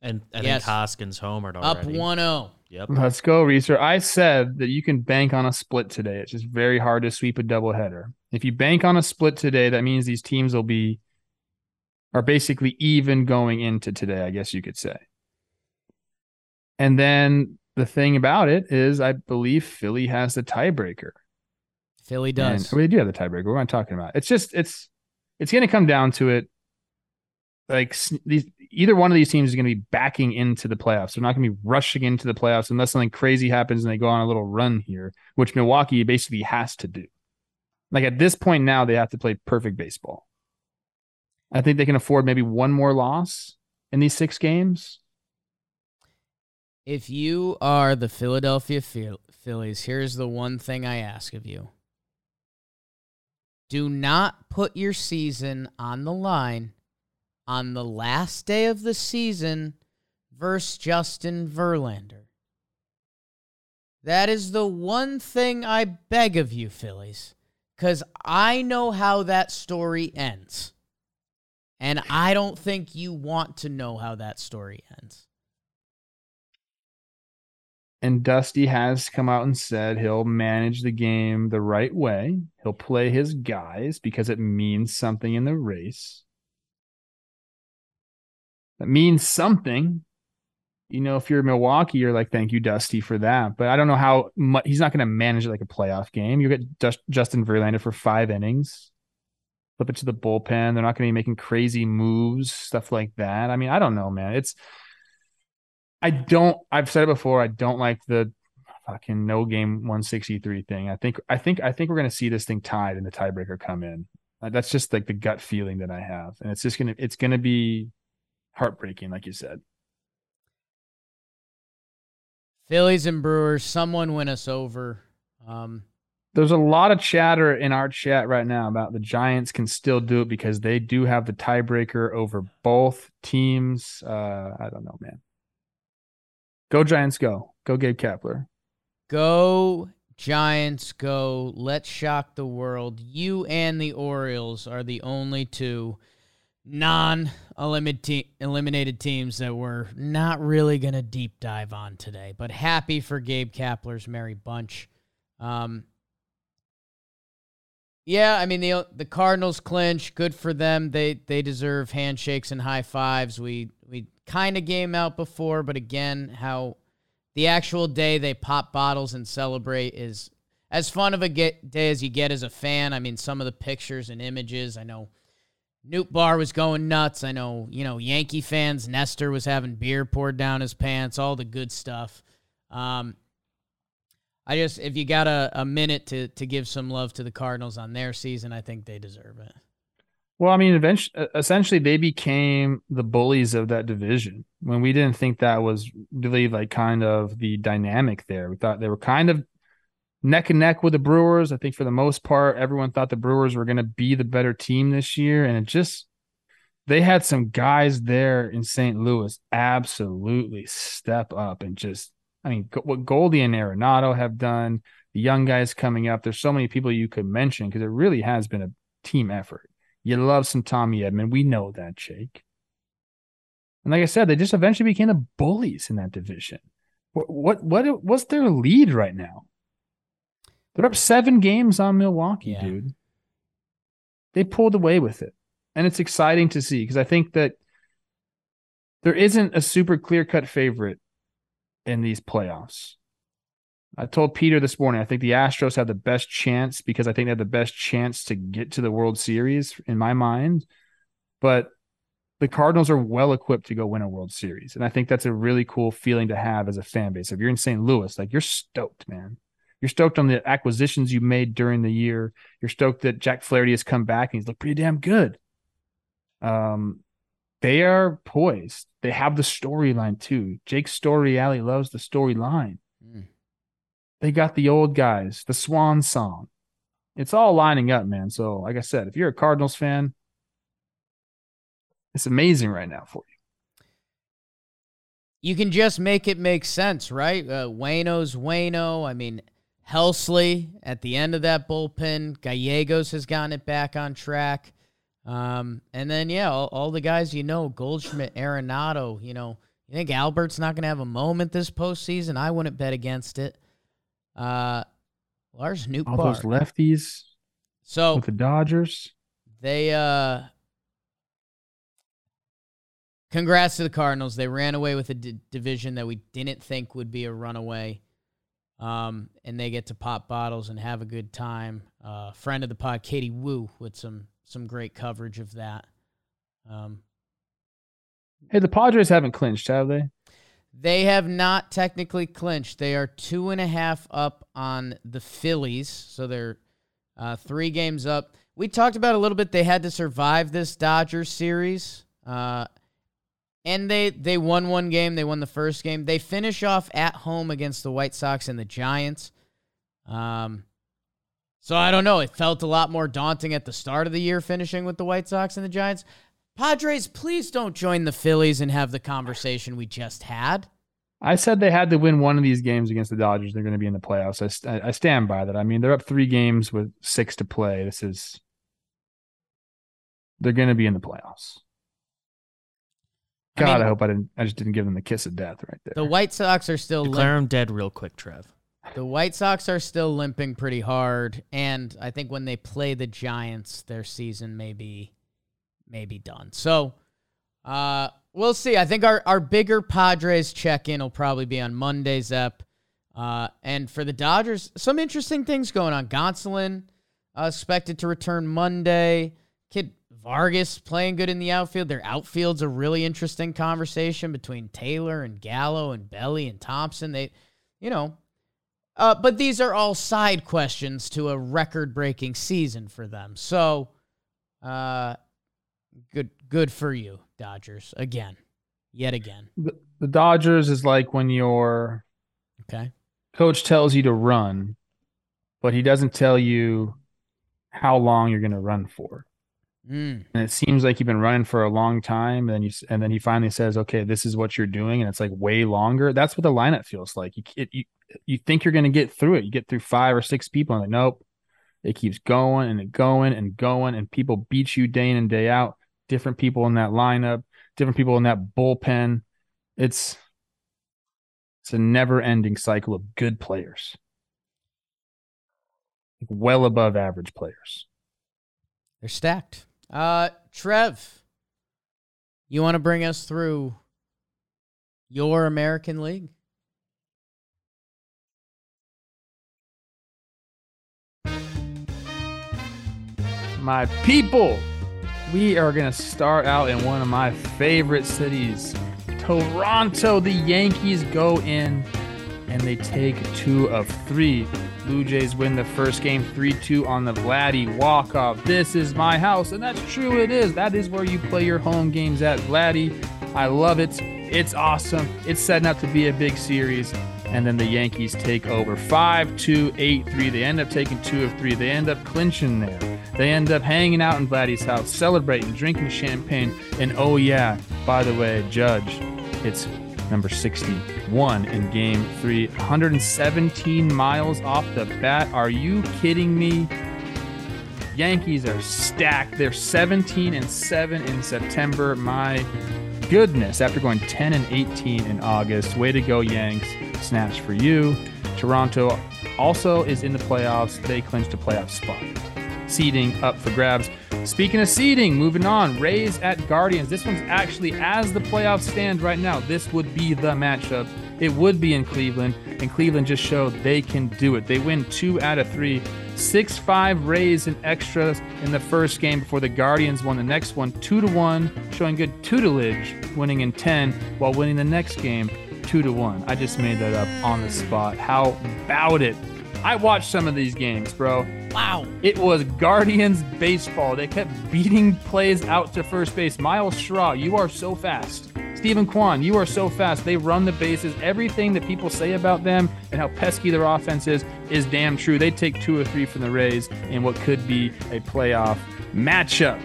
And I Yes. think Hoskins homered up already. 1-0. Yep. Let's go, research. I said that you can bank on a split today. It's just very hard to sweep a doubleheader. If you bank on a split today, that means these teams will be are basically even going into today, I guess you could say. And then the thing about it is I believe Philly has the tiebreaker. Philly And, does. oh, they do have the tiebreaker. What am I talking about? It's just it's it's going to come down to it. Like these, either one of these teams is going to be backing into the playoffs. They're not going to be rushing into the playoffs unless something crazy happens and they go on a little run here, which Milwaukee basically has to do. Like at this point now, they have to play perfect baseball. I think they can afford maybe one more loss in these six games. If you are the Philadelphia Phillies, here's the one thing I ask of you. Do not put your season on the line on the last day of the season versus Justin Verlander. That is the one thing I beg of you, Phillies, because I know how that story ends. And I don't think you want to know how that story ends. And Dusty has come out and said he'll manage the game the right way. He'll play his guys because it means something in the race. That means something. You know, if you're Milwaukee, you're like, thank you, Dusty, for that. But I don't know how much he's not going to manage it like a playoff game. You get Just, Justin Verlander for five innings, flip it to the bullpen. They're not going to be making crazy moves, stuff like that. I mean, I don't know, man. It's I don't. I've said it before. I don't like the fucking no game 163 thing. I think. I think. I think we're gonna see this thing tied and the tiebreaker come in. Uh, That's just like the gut feeling that I have, and it's just gonna. It's gonna be heartbreaking, like you said. Phillies and Brewers, someone win us over. Um, There's a lot of chatter in our chat right now about the Giants can still do it because they do have the tiebreaker over both teams. Uh, I don't know, man. Go Giants, go. Go Gabe Kapler. go Giants, go. Let's shock the world. You and the Orioles are the only two non-eliminated teams that we're not really going to deep dive on today. But happy for Gabe Kapler's merry bunch. Um, Yeah, I mean the the Cardinals clinch. Good for them. They they deserve handshakes and high fives. We kind of game out before, but again, how the actual day they pop bottles and celebrate is as fun of a get, day as you get as a fan. I mean, some of the pictures and images. I know Nootbaar was going nuts. I know you know Yankee fans. Nestor was having beer poured down his pants. All the good stuff. Um, I just if you got a, a minute to to give some love to the Cardinals on their season, I think they deserve it. Well, I mean, eventually, essentially, they became the bullies of that division when we didn't think that was really like kind of the dynamic there. We thought they were kind of neck and neck with the Brewers. I think for the most part, everyone thought the Brewers were going to be the better team this year, and it just they had some guys there in St. Louis absolutely step up and just I mean, what Goldie and Arenado have done, the young guys coming up. There's so many people you could mention because it really has been a team effort. You love some Tommy Edman. We know that, Jake. And like I said, they just eventually became the bullies in that division. What what what what's their lead right now? They're up seven games on Milwaukee, yeah. dude. They pulled away with it. And it's exciting to see because I think that there isn't a super clear cut favorite in these playoffs. I told Peter this morning, I think the Astros have the best chance because I think they have the best chance to get to the World Series in my mind. But the Cardinals are well equipped to go win a World Series. And I think that's a really cool feeling to have as a fan base. If you're in St. Louis, like you're stoked, man. You're stoked on the acquisitions you made during the year. You're stoked that Jack Flaherty has come back and he's looked pretty damn good. Um, they are poised. They have the storyline too. Jake Story Alley loves the storyline. Mm. They got the old guys, the swan song. It's all lining up, man. So, like I said, if you're a Cardinals fan, it's amazing right now for you. You can just make it make sense, right? Uh, Waino's Waino. I mean, Helsley at the end of that bullpen. Gallegos has gotten it back on track. Um, and then yeah, all, all, the guys you know, Goldschmidt, Arenado. You know, you think Albert's not going to have a moment this postseason? I wouldn't bet against it. Uh, Lars Nootbaar. All those lefties. So with the Dodgers, they uh. Congrats to the Cardinals. They ran away with a d- division that we didn't think would be a runaway. Um, and they get to pop bottles and have a good time. Uh, friend of the pod, Katie Woo, with some some great coverage of that. Um, hey, the Padres haven't clinched, have they? They have not technically clinched. They are two and a half up on the Phillies, so they're uh, three games up. We talked about a little bit. They had to survive this Dodgers series, uh, and they they won one game. They won the first game. They finish off at home against the White Sox and the Giants. Um, so I don't know. It felt a lot more daunting at the start of the year finishing with the White Sox and the Giants. Padres, please don't join the Phillies and have the conversation we just had. I said they had to win one of these games against the Dodgers. They're going to be in the playoffs. I, I stand by that. I mean, they're up three games with six to play. This is, they're going to be in the playoffs. God, I, mean, I hope I didn't. I just didn't give them the kiss of death right there. The White Sox are still declare limp. them dead real quick, Trev. The White Sox are still limping pretty hard, and I think when they play the Giants, their season may be, may be done. So, uh, we'll see. I think our, our bigger Padres check in will probably be on Monday's ep. Uh, and for the Dodgers, some interesting things going on. Gonsolin uh, expected to return Monday. Kid Vargas playing good in the outfield. Their outfield's a really interesting conversation between Taylor and Gallo and Belli and Thompson. They, you know, uh, but these are all side questions to a record breaking season for them. So, uh, good, good for you, Dodgers. Again, yet again. The, the Dodgers is like when your okay coach tells you to run, but he doesn't tell you how long you're going to run for. Mm. And it seems like you've been running for a long time, and then you and then he finally says, "Okay, this is what you're doing," and it's like way longer. That's what the lineup feels like. You it, you you think you're going to get through it. You get through five or six people, and like, nope, it keeps going and going and going, and people beat you day in and day out. Different people in that lineup, different people in that bullpen. It's it's a never-ending cycle of good players, well above average players. They're stacked. Uh, Trev, you want to bring us through your American League? My people, we are going to start out in one of my favorite cities, Toronto. The Yankees go in and they take two of three. Blue Jays win the first game 3 2 on the Vladdy walk off. This is my house, and that's true, it is. That is where you play your home games at Vladdy. I love it. It's awesome. It's setting up to be a big series. And then the Yankees take over 5 2 8 3. They end up taking two of three. They end up clinching there. They end up hanging out in Vladdy's house, celebrating, drinking champagne. And oh, yeah, by the way, Judge, it's number 61 in game three. 117 miles off the bat. Are you kidding me? Yankees are stacked. They're 17 and 7 in September. My goodness, after going 10 and 18 in August. Way to go, Yanks. Snaps for you. Toronto also is in the playoffs. They clinched a playoff spot. Seeding up for grabs. Speaking of seeding, moving on. Rays at Guardians. This one's actually, as the playoffs stand right now, this would be the matchup. It would be in Cleveland, and Cleveland just showed they can do it. They win two out of three. 6 5 Rays in extras in the first game before the Guardians won the next one 2 to 1, showing good tutelage, winning in 10 while winning the next game 2 to 1. I just made that up on the spot. How about it? I watched some of these games, bro. Wow. It was Guardians baseball. They kept beating plays out to first base. Myles Straw, you are so fast. Steven Kwan, you are so fast. They run the bases. Everything that people say about them and how pesky their offense is is damn true. They take two or three from the Rays in what could be a playoff matchup.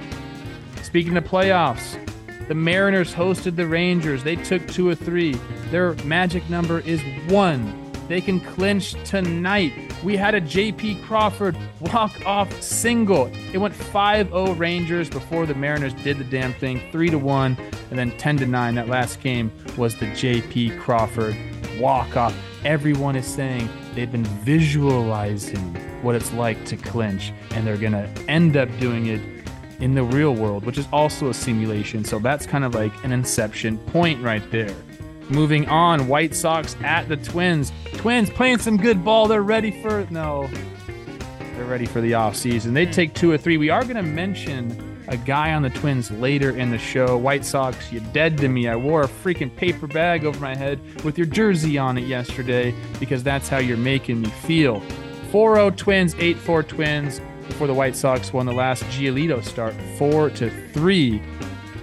Speaking of playoffs, the Mariners hosted the Rangers. They took two or three. Their magic number is one. They can clinch tonight. We had a JP Crawford walk-off single. It went 5-0 Rangers before the Mariners did the damn thing, 3 to 1, and then 10 to 9. That last game was the JP Crawford walk-off. Everyone is saying they've been visualizing what it's like to clinch, and they're gonna end up doing it in the real world, which is also a simulation. So that's kind of like an inception point right there. Moving on, White Sox at the Twins. Twins playing some good ball. They're ready for no. They're ready for the offseason. They take two or three. We are going to mention a guy on the Twins later in the show. White Sox, you dead to me. I wore a freaking paper bag over my head with your jersey on it yesterday because that's how you're making me feel. 4-0 Twins, 8-4 Twins before the White Sox won the last Giolito start, 4 to 3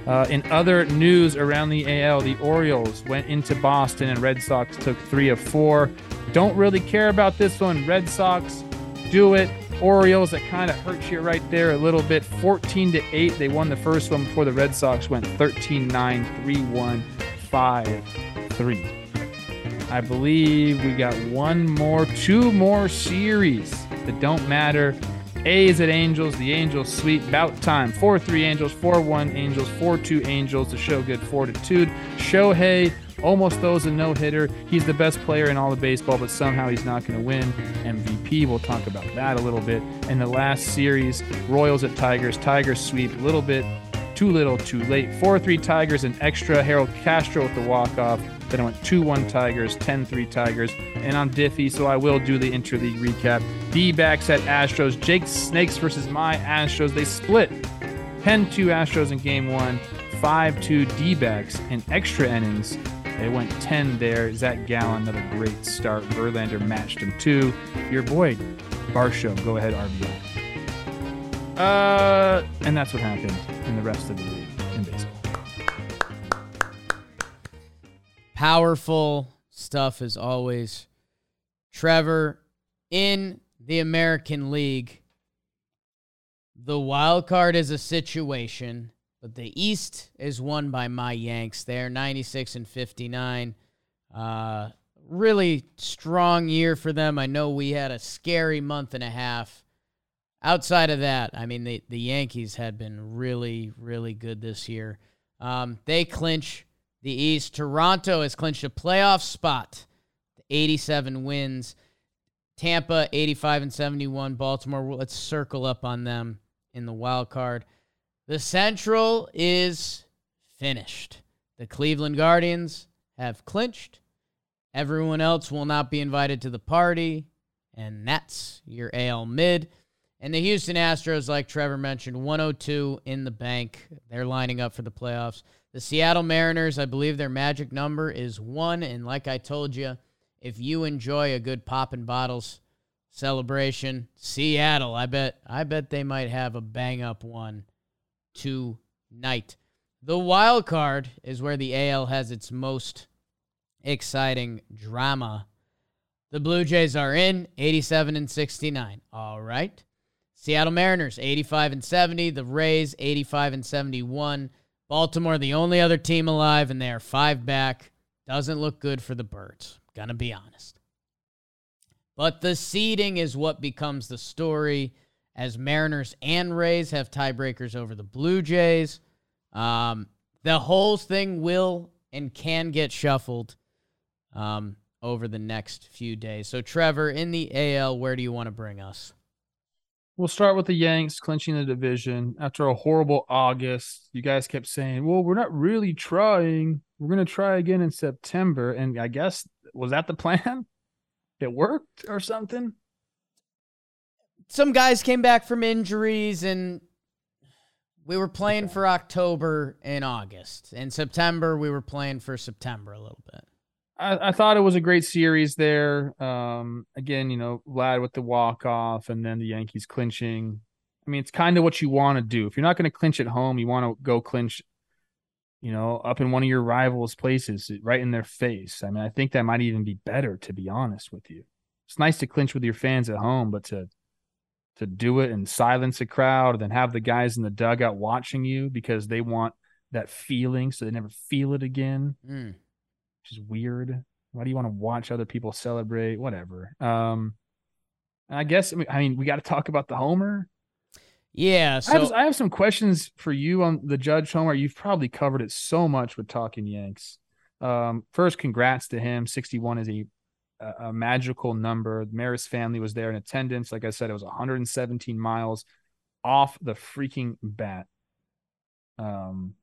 uh, in other news around the AL, the Orioles went into Boston and Red Sox took three of four. Don't really care about this one. Red Sox do it. Orioles, that kind of hurts you right there a little bit. 14 to 8. They won the first one before the Red Sox went 13 9, 3 1, 5 3. I believe we got one more, two more series that don't matter A's at Angels. The Angels sweep. Bout time. 4 3 Angels, 4 1 Angels, 4 2 Angels. The show good fortitude. Shohei almost throws a no hitter. He's the best player in all of baseball, but somehow he's not going to win MVP. We'll talk about that a little bit. In the last series, Royals at Tigers. Tigers sweep. A little bit too little, too late. 4 3 Tigers and extra. Harold Castro with the walk off. Then I went 2 1 Tigers, 10 3 Tigers. And I'm Diffie, so I will do the interleague recap. D backs at Astros. Jake Snakes versus my Astros. They split 10 2 Astros in game one, 5 2 D backs in extra innings. They went 10 there. Zach Gallen, another great start. Verlander matched him too. Your boy, Barshow, go ahead, RBI. Uh, and that's what happened in the rest of the league Powerful stuff as always. Trevor, in the American League, the wild card is a situation, but the East is won by my Yanks. They're 96 and 59. Uh, really strong year for them. I know we had a scary month and a half. Outside of that, I mean, the, the Yankees had been really, really good this year. Um, they clinch the East. Toronto has clinched a playoff spot, 87 wins. Tampa 85 and 71. Baltimore, let's circle up on them. in the wild card. The Central is finished. The Cleveland Guardians have clinched. Everyone else will not be invited to the party, and that's your AL mid. And the Houston Astros, like Trevor mentioned, 102 in the bank. They're lining up for the playoffs. The Seattle Mariners, I believe their magic number is one. And like I told you, if you enjoy a good poppin' bottles celebration, Seattle, I bet I bet they might have a bang up one tonight. The wild card is where the AL has its most exciting drama. The Blue Jays are in 87 and 69. All right. Seattle Mariners 85 and 70, the Rays 85 and 71. Baltimore the only other team alive and they are 5 back. Doesn't look good for the Birds. Gonna be honest. But the seeding is what becomes the story as Mariners and Rays have tiebreakers over the Blue Jays. Um, the whole thing will and can get shuffled um, over the next few days. So, Trevor, in the AL, where do you want to bring us? We'll start with the Yanks clinching the division after a horrible August. You guys kept saying, "Well, we're not really trying. We're going to try again in September." And I guess was that the plan? It worked or something? Some guys came back from injuries and we were playing for October and August. In September, we were playing for September a little bit. I, I thought it was a great series there. Um, again, you know, Vlad with the walk off, and then the Yankees clinching. I mean, it's kind of what you want to do. If you're not going to clinch at home, you want to go clinch, you know, up in one of your rivals' places, right in their face. I mean, I think that might even be better, to be honest with you. It's nice to clinch with your fans at home, but to to do it and silence a crowd, and then have the guys in the dugout watching you because they want that feeling, so they never feel it again. Mm which is weird. Why do you want to watch other people celebrate? Whatever. Um, I guess I mean we got to talk about the homer. Yeah, so I have, I have, some questions for you on the Judge Homer. You've probably covered it so much with talking Yanks. Um, first, congrats to him. Sixty-one is a a magical number. The Maris family was there in attendance. Like I said, it was 117 miles off the freaking bat. Um,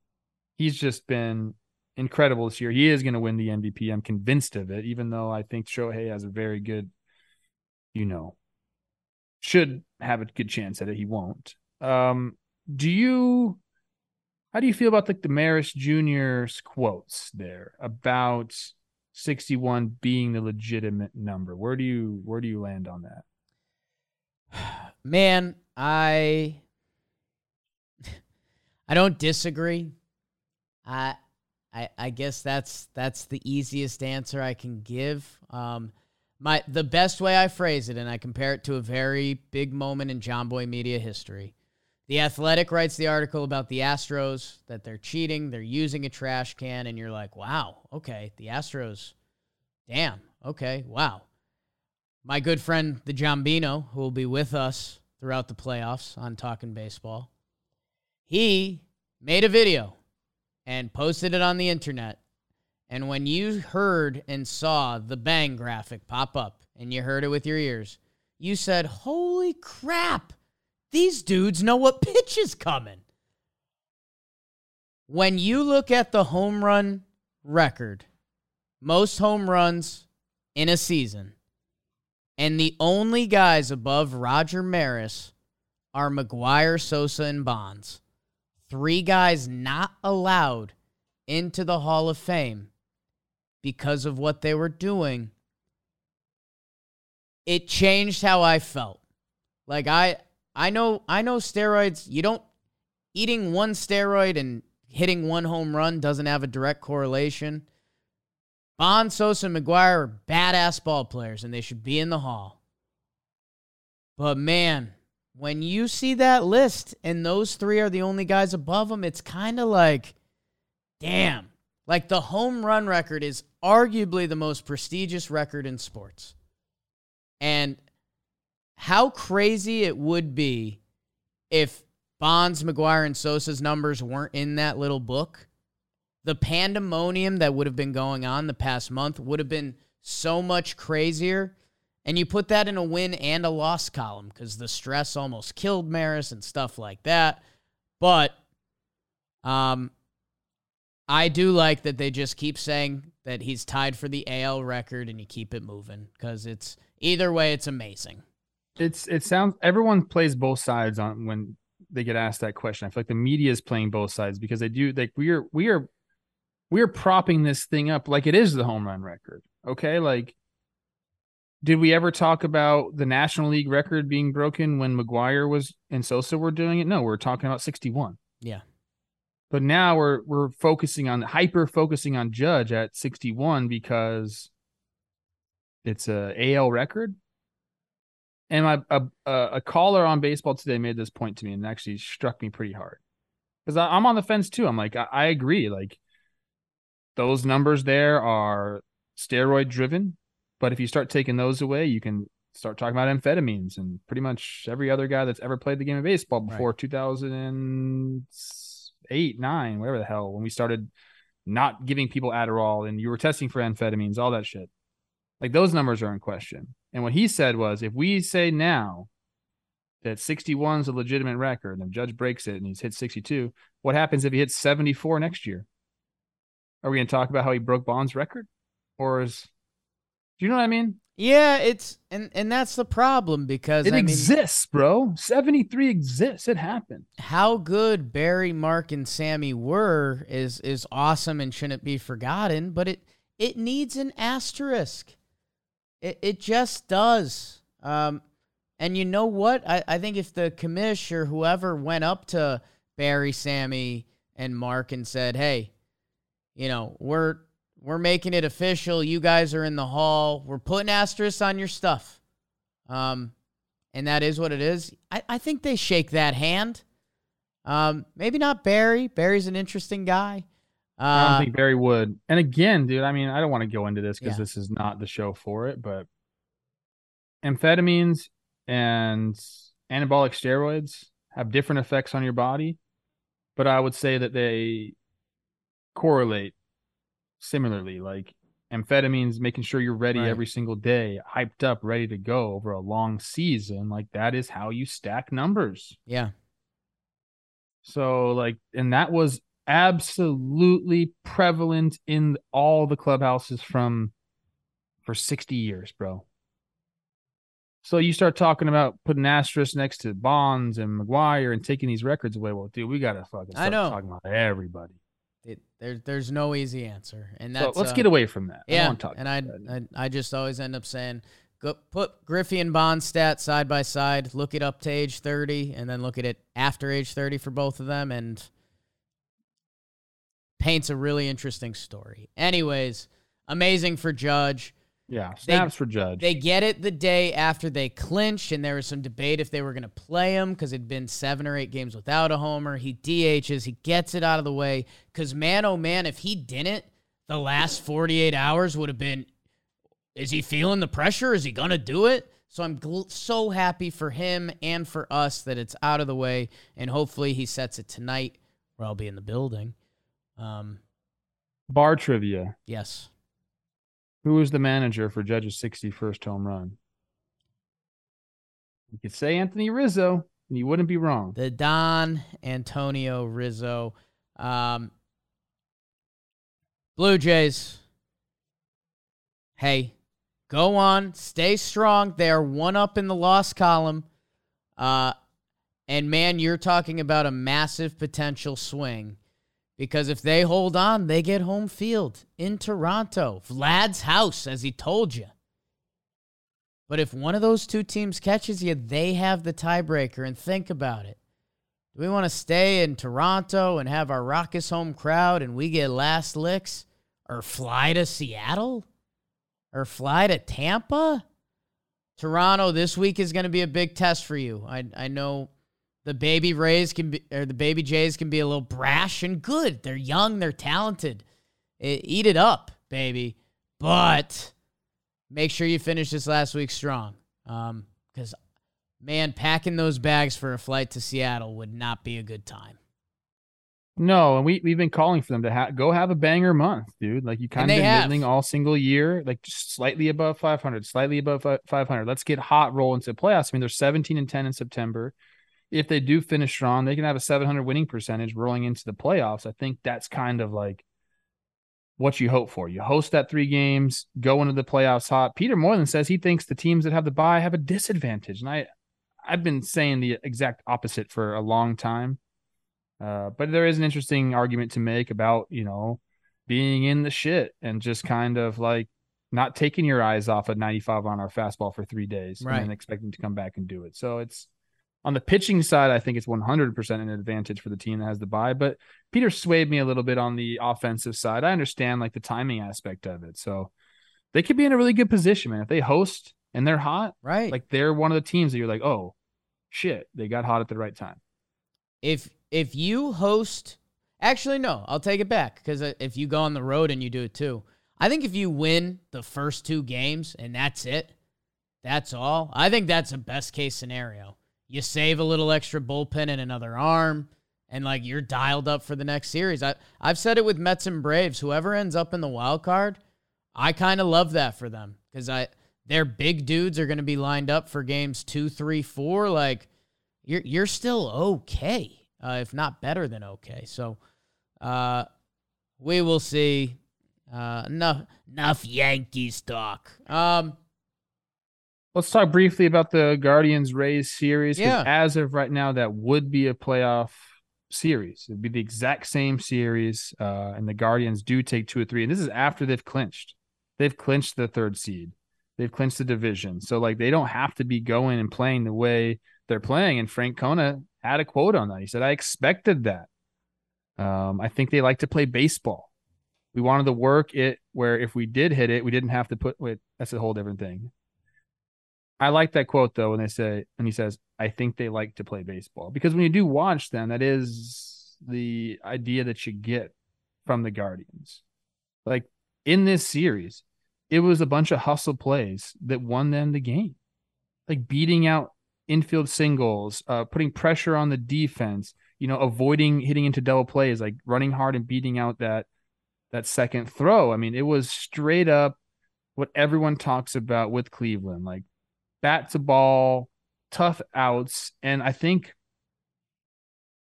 he's just been incredible this year. He is going to win the MVP. I'm convinced of it, even though I think Shohei has a very good, you know, should have a good chance at it. He won't. Um, do you, how do you feel about like the Maris Jr.'s quotes there about 61 being the legitimate number? Where do you, where do you land on that? Man, I, I don't disagree. I, I, I guess that's that's the easiest answer I can give. Um, my the best way I phrase it, and I compare it to a very big moment in Jomboy media history. The Athletic writes the article about the Astros that they're cheating, they're using a trash can, and you're like, wow, okay, the Astros, damn, okay, wow. My good friend the Jombino, who will be with us throughout the playoffs on Talking Baseball, he made a video and posted it on the internet. And when you heard and saw the bang graphic pop up and you heard it with your ears, you said, Holy crap, these dudes know what pitch is coming. When you look at the home run record, most home runs in a season, and the only guys above Roger Maris are McGwire, Sosa, and Bonds three guys not allowed into the Hall of Fame because of what they were doing, it changed how I felt. Like I I know I know steroids, you don't eating one steroid and hitting one home run doesn't have a direct correlation. Bond, Sosa, and McGwire are badass ball players and they should be in the hall. But man, when you see that list and those three are the only guys above them, it's kind of like, damn. Like the home run record is arguably the most prestigious record in sports. And how crazy it would be if Bonds, McGwire, and Sosa's numbers weren't in that little book. The pandemonium that would have been going on the past month would have been so much crazier And you put that in a win and a loss column because the stress almost killed Maris and stuff like that. But um, I do like that they just keep saying that he's tied for the AL record and you keep it moving because it's either way, it's amazing. It's it sounds everyone plays both sides on when they get asked that question. I feel like the media is playing both sides because they do like we are we are we are propping this thing up like it is the home run record. Okay, like did we ever talk about the National League record being broken when McGwire was and Sosa were doing it? No, we're talking about 61. Yeah. But now we're we're focusing on hyper focusing on Judge at 61 because it's a AL record. And my a, a caller on baseball today made this point to me and actually struck me pretty hard because I'm on the fence too. I'm like I, I agree. Like those numbers there are steroid driven, but if you start taking those away, you can start talking about amphetamines and pretty much every other guy that's ever played the game of baseball before right. 2008, nine, whatever the hell, when we started not giving people Adderall and you were testing for amphetamines, all that shit. Like those numbers are in question. And what he said was if we say now that 61 is a legitimate record and the judge breaks it and he's hit 62, what happens if he hits 74 next year? Are we going to talk about how he broke Bond's record? Or is, do you know what I mean? Yeah, it's, and, and that's the problem because it I exists, mean, bro. 73 exists. It happened. How good Barry, Mark, and Sammy were is, is awesome and shouldn't be forgotten, but it, it needs an asterisk. It, it just does. Um, and you know what? I, I think if the commish or whoever went up to Barry, Sammy, and Mark and said, "Hey, you know, we're we're making it official. You guys are in the hall. We're putting asterisks on your stuff." Um, and that is what it is. I, I think they shake that hand. Um, maybe not Barry. Barry's an interesting guy. Uh, I don't think Barry would. And again, dude, I mean, I don't want to go into this because yeah. this is not the show for it, but amphetamines and anabolic steroids have different effects on your body, but I would say that they correlate similarly. Like amphetamines, making sure you're ready right. every single day, hyped up, ready to go over a long season. Like that is how you stack numbers. Yeah. So, like, and that was absolutely prevalent in all the clubhouses from for 60 years, bro. So you start talking about putting asterisks next to Bonds and McGwire and taking these records away. Well, dude, we gotta fucking start I know. talking about everybody. There, there's no easy answer, and that's so let's uh, get away from that. Yeah, I and I, I, I just always end up saying, go put Griffey and Bond stats side by side, look it up to age 30, and then look at it after age 30 for both of them, and paints a really interesting story. Anyways, amazing for Judge. Yeah, snaps they, for Judge. They get it the day after they clinched, and there was some debate if they were going to play him because it'd been seven or eight games without a homer. He DHs, he gets it out of the way. Because, man, oh man, if he didn't, the last 48 hours would have been is he feeling the pressure? Is he going to do it? So I'm gl- so happy for him and for us that it's out of the way, and hopefully he sets it tonight where I'll be in the building. Um, Bar trivia. Yes. Who was the manager for Judge's 61st home run? You could say Anthony Rizzo, and you wouldn't be wrong. The Don Antonio Rizzo. Um, Blue Jays. Hey, go on, stay strong. They are one up in the loss column. Uh, and man, you're talking about a massive potential swing because if they hold on, they get home field in Toronto, Vlad's house, as he told you. But if one of those two teams catches you, they have the tiebreaker. And think about it. Do we want to stay in Toronto and have our raucous home crowd and we get last licks? Or fly to Seattle? Or fly to Tampa? Toronto, this week is going to be a big test for you. I, I know the baby Rays can be, or the baby Jays can be a little brash and good. They're young, they're talented. Eat it up, baby. But make sure you finish this last week strong. Um, because man, packing those bags for a flight to Seattle would not be a good time. No, and we we've been calling for them to ha- go have a banger month, dude. Like you kind of been have. middling all single year, like just slightly above 500, slightly above 500. Let's get hot roll into playoffs. I mean, they're 17 and 10 in September. If they do finish strong, they can have a 700 winning percentage rolling into the playoffs. I think that's kind of like what you hope for. You host that three games, go into the playoffs hot. Peter Moylan says he thinks the teams that have the bye have a disadvantage, and I, I've been saying the exact opposite for a long time. Uh, but there is an interesting argument to make about you know being in the shit and just kind of like not taking your eyes off a 95 on our fastball for three days Right. and expecting to come back and do it. So it's on the pitching side, I think it's 100% an advantage for the team that has the bye. But Peter swayed me a little bit on the offensive side. I understand like the timing aspect of it. So they could be in a really good position, man. If they host and they're hot, Right. like they're one of the teams that you're like, oh shit, they got hot at the right time. if if you host actually no i'll take it back because uh, if you go on the road and you do it too i think if you win the first two games and that's it that's all i think that's a best case scenario you save a little extra bullpen and another arm and like you're dialed up for the next series I, i've said it with mets and braves whoever ends up in the wild card i kind of love that for them because i their big dudes are going to be lined up for games two three four like you're you're still okay, uh, if not better than okay. So, uh, we will see. Uh, enough enough Yankees talk. Um, Let's talk briefly about the Guardians Rays series. Yeah. As of right now, that would be a playoff series. It'd be the exact same series. Uh, and the Guardians do take two or three. And this is after they've clinched. They've clinched the third seed. They've clinched the division. So like they don't have to be going and playing the way they're playing. And Francona had a quote on that. He said, I expected that. Um, I think they like to play baseball. We wanted to work it where if we did hit it, we didn't have to put wait, that's a whole different thing. I like that quote though when they say when he says, I think they like to play baseball. Because when you do watch them, that is the idea that you get from the Guardians. Like in this series, it was a bunch of hustle plays that won them the game. Like beating out infield singles, uh, putting pressure on the defense, you know, avoiding hitting into double plays, like running hard and beating out that that second throw. I mean, it was straight up what everyone talks about with Cleveland, like bat to ball, tough outs, and I think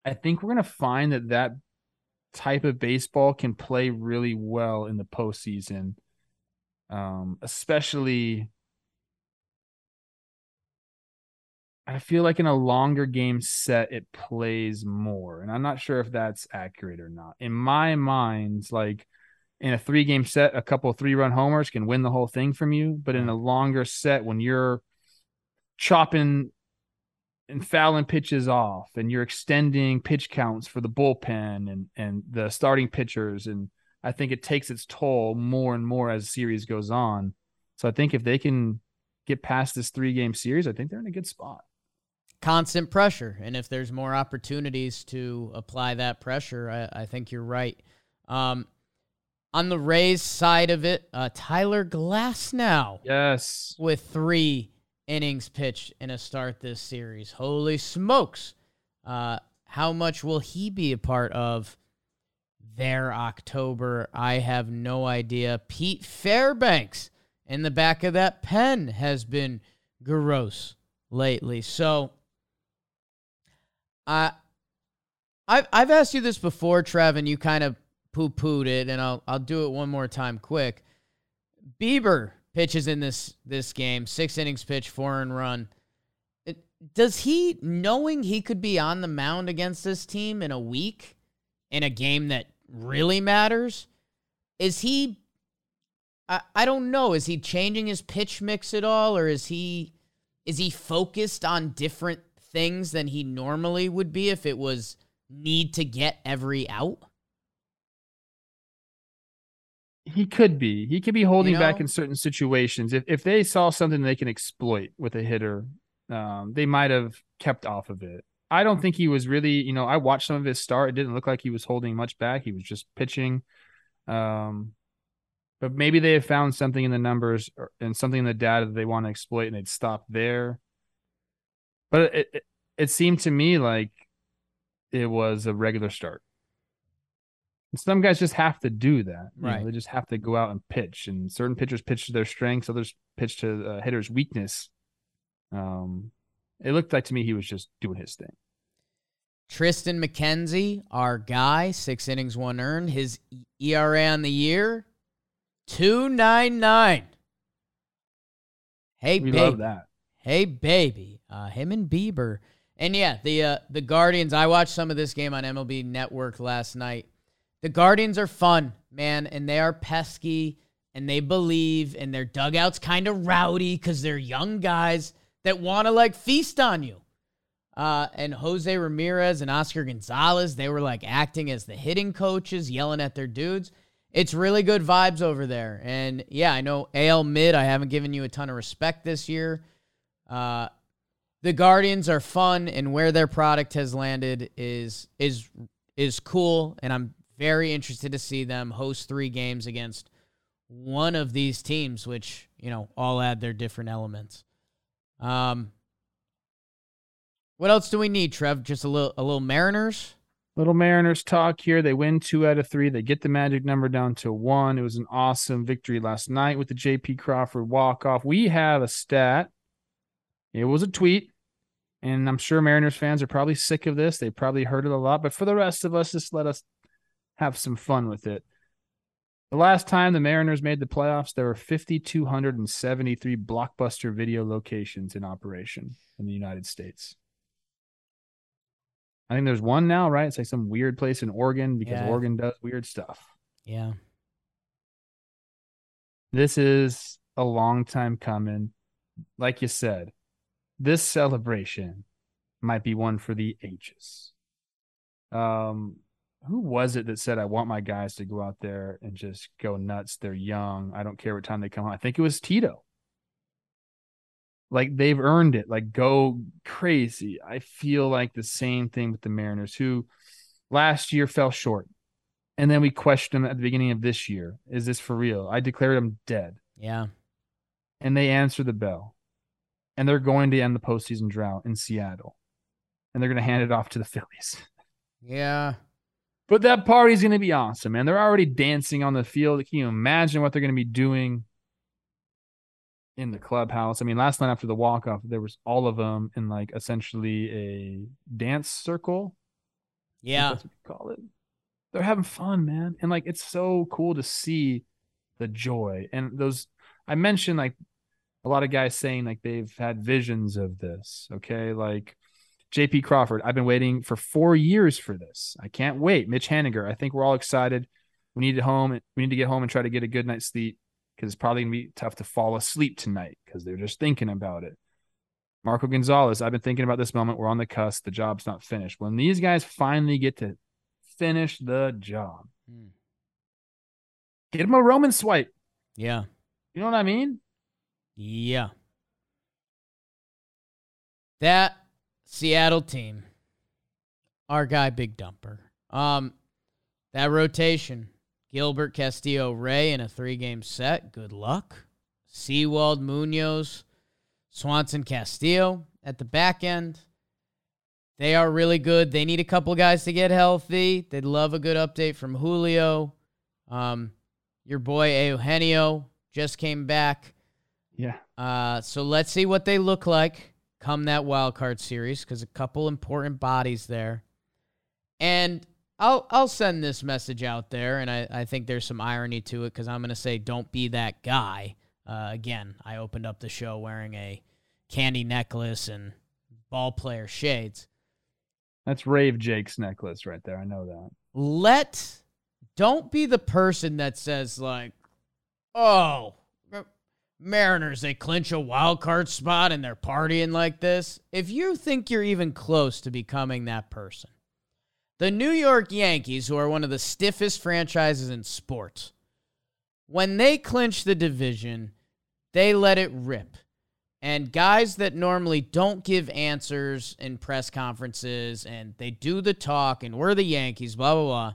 I think we're gonna find that that type of baseball can play really well in the postseason, um, especially. I feel like in a longer game set, it plays more. And I'm not sure if that's accurate or not. In my mind, like in a three game set, a couple three run homers can win the whole thing from you. But in a longer set, when you're chopping and fouling pitches off and you're extending pitch counts for the bullpen and, and the starting pitchers, and I think it takes its toll more and more as the series goes on. So I think if they can get past this three game series, I think they're in a good spot. constant pressure. And if there's more opportunities to apply that pressure, I, I think you're right. Um, on the Rays side of it, uh, Tyler Glasnow Yes. with three innings pitched in a start this series. Holy smokes. Uh, how much will he be a part of their October? I have no idea. Pete Fairbanks in the back of that pen has been gross lately. So I I've I've asked you this before, Trev, and you kind of poo pooed it, and I'll I'll do it one more time quick. Bieber pitches in this this game, six innings pitch, four and run. Does he, knowing he could be on the mound against this team in a week, in a game that really matters, is he? I, I don't know. Is he changing his pitch mix at all, or is he is he focused on different things than he normally would be if it was need to get every out? He could be. He could be holding You back in certain situations. If if they saw something they can exploit with a hitter, um, they might have kept off of it. I don't think he was really, you know, I watched some of his start. It didn't look like he was holding much back. He was just pitching. Um, but maybe they have found something in the numbers or, and something in the data that they want to exploit and they'd stop there. But it, it, it seemed to me like it was a regular start. Some guys just have to do that. You know, Right. they just have to go out and pitch. And certain pitchers pitch to their strengths, others pitch to uh, hitters' weakness. Um, it looked like to me he was just doing his thing. Triston McKenzie, our guy, six innings, one earned. His ERA on the year, two nine nine. Hey, We baby. love that. Hey, baby. Uh, him and Bieber. And yeah, the uh, the Guardians. I watched some of this game on MLB Network last night. The Guardians are fun, man, and they are pesky, and they believe, and their dugouts kind of rowdy because they're young guys that want to like feast on you. Uh, and Jose Ramirez and Oscar Gonzalez, they were like acting as the hitting coaches, yelling at their dudes. It's really good vibes over there. And yeah, I know AL mid, I haven't given you a ton of respect this year. Uh, the Guardians are fun, and where their product has landed is is is cool, and I'm very interested to see them host three games against one of these teams, which you know all add their different elements. Um, what else do we need, Trev? Just a little a little Mariners. Little Mariners talk here. They win two out of three. They get the magic number down to one. It was an awesome victory last night with the JP Crawford walk off. We have a stat. It was a tweet, and I'm sure Mariners fans are probably sick of this. They probably heard it a lot, but for the rest of us, just let us have some fun with it. The last time the Mariners made the playoffs, there were 5,273 blockbuster video locations in operation in the United States. I think there's one now, right? It's like some weird place in Oregon because Yeah. Oregon does weird stuff. Yeah, This is a long time coming. Like you said, this celebration might be one for the ages. Um, who was it that said, I want my guys to go out there and just go nuts? They're young. I don't care what time they come home. I think it was Tito. Like they've earned it. Like go crazy. I feel like the same thing with the Mariners, who last year fell short. And then we questioned them at the beginning of this year. Is this for real? I declared them dead. yeah, And they answer the bell. And they're going to end the postseason drought in Seattle. And they're going to hand it off to the Phillies. yeah. But that party's going to be awesome, man. They're already dancing on the field. Can you imagine what they're going to be doing in the clubhouse? I mean, last night after the walk off, there was all of them in like essentially a dance circle. Yeah, that's what you call it. They're having fun, man, and like it's so cool to see the joy and those. I mentioned like a lot of guys saying like they've had visions of this. Okay, like J.P. Crawford. I've been waiting for four years for this. I can't wait. Mitch Haniger. I think we're all excited. We need to home. We need to get home and try to get a good night's sleep because it's probably gonna be tough to fall asleep tonight because they're just thinking about it. Marco Gonzalez, I've been thinking about this moment. We're on the cusp. The job's not finished. When these guys finally get to finish the job, Hmm. get them a Roman swipe. yeah, You know what I mean? yeah. That Seattle team, our guy Big Dumper. Um, that rotation, Gilbert, Castillo, Ray in a three-game set. Good luck. Sewald, Munoz, Swanson, Castillo at the back end. They are really good. They need a couple guys to get healthy. They'd love a good update from Julio. Um, your boy Eugenio just came back. Yeah. Uh, so let's see what they look like come that wild card series because a couple important bodies there. And I'll I'll send this message out there, and I, I think there's some irony to it because I'm gonna say don't be that guy. Uh, again, I opened up the show wearing a candy necklace and ball player shades. That's Rave Jake's necklace right there. I know that. let don't be the person that says like oh mariners they clinch a wild card spot and they're partying like this. If you think you're even close to becoming that person the new york yankees who are one of the stiffest franchises in sports when they clinch the division they let it rip. And guys that normally don't give answers in press conferences and they do the talk and we're the Yankees, blah, blah, blah,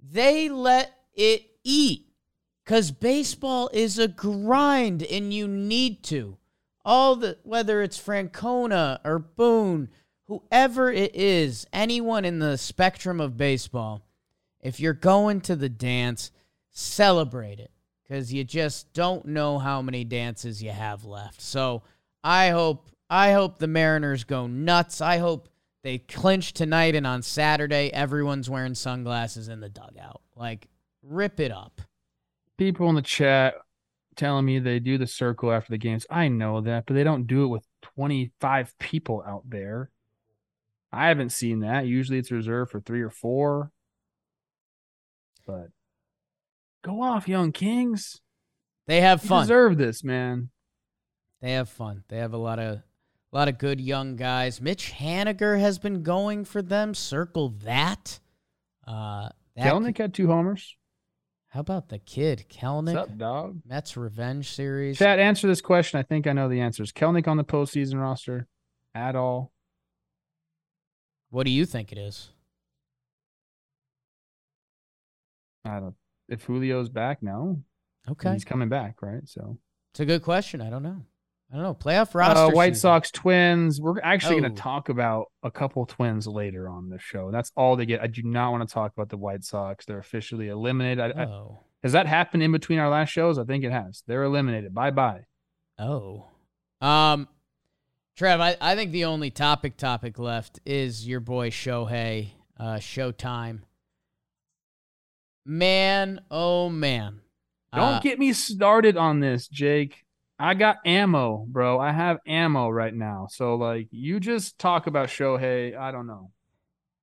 they let it eat because baseball is a grind and you need to. All the, whether it's Francona or Boone, whoever it is, anyone in the spectrum of baseball, if you're going to the dance, celebrate it because you just don't know how many dances you have left. So I hope I hope the Mariners go nuts. I hope they clinch tonight and on Saturday everyone's wearing sunglasses in the dugout. Like rip it up. People in the chat telling me they do the circle after the games. I know that, but they don't do it with 25 people out there. I haven't seen that. Usually it's reserved for three or four. But go off, young kings. They have You fun. deserve this, man. They have fun. They have a lot of a lot of good young guys. Mitch Haniger has been going for them. Circle that. Uh, that Kelenic had two homers. How about the kid Kelenic? What's up, dog? Mets Revenge Series. Chat, answer this question. I think I know the answer. Is Kelenic on the postseason roster at all? What do you think it is? I don't. If Julio's back, no. Okay, He's coming back, right? So it's a good question. I don't know. I don't know. Playoff uh, roster. White season. Sox Twins. We're actually going Oh. to talk about a couple Twins later on the show. That's all they get. I do not want to talk about the White Sox. They're officially eliminated. I, I, Oh, has that happened in between our last shows? I think it has. They're eliminated. Bye bye. oh. Um, Trev, I, I think the only topic topic left is your boy Shohei. Uh, Showtime. Man, oh man. Don't Uh, get me started on this, Jake. I got ammo, bro. I have ammo right now. So like, you just talk about Shohei. I don't know.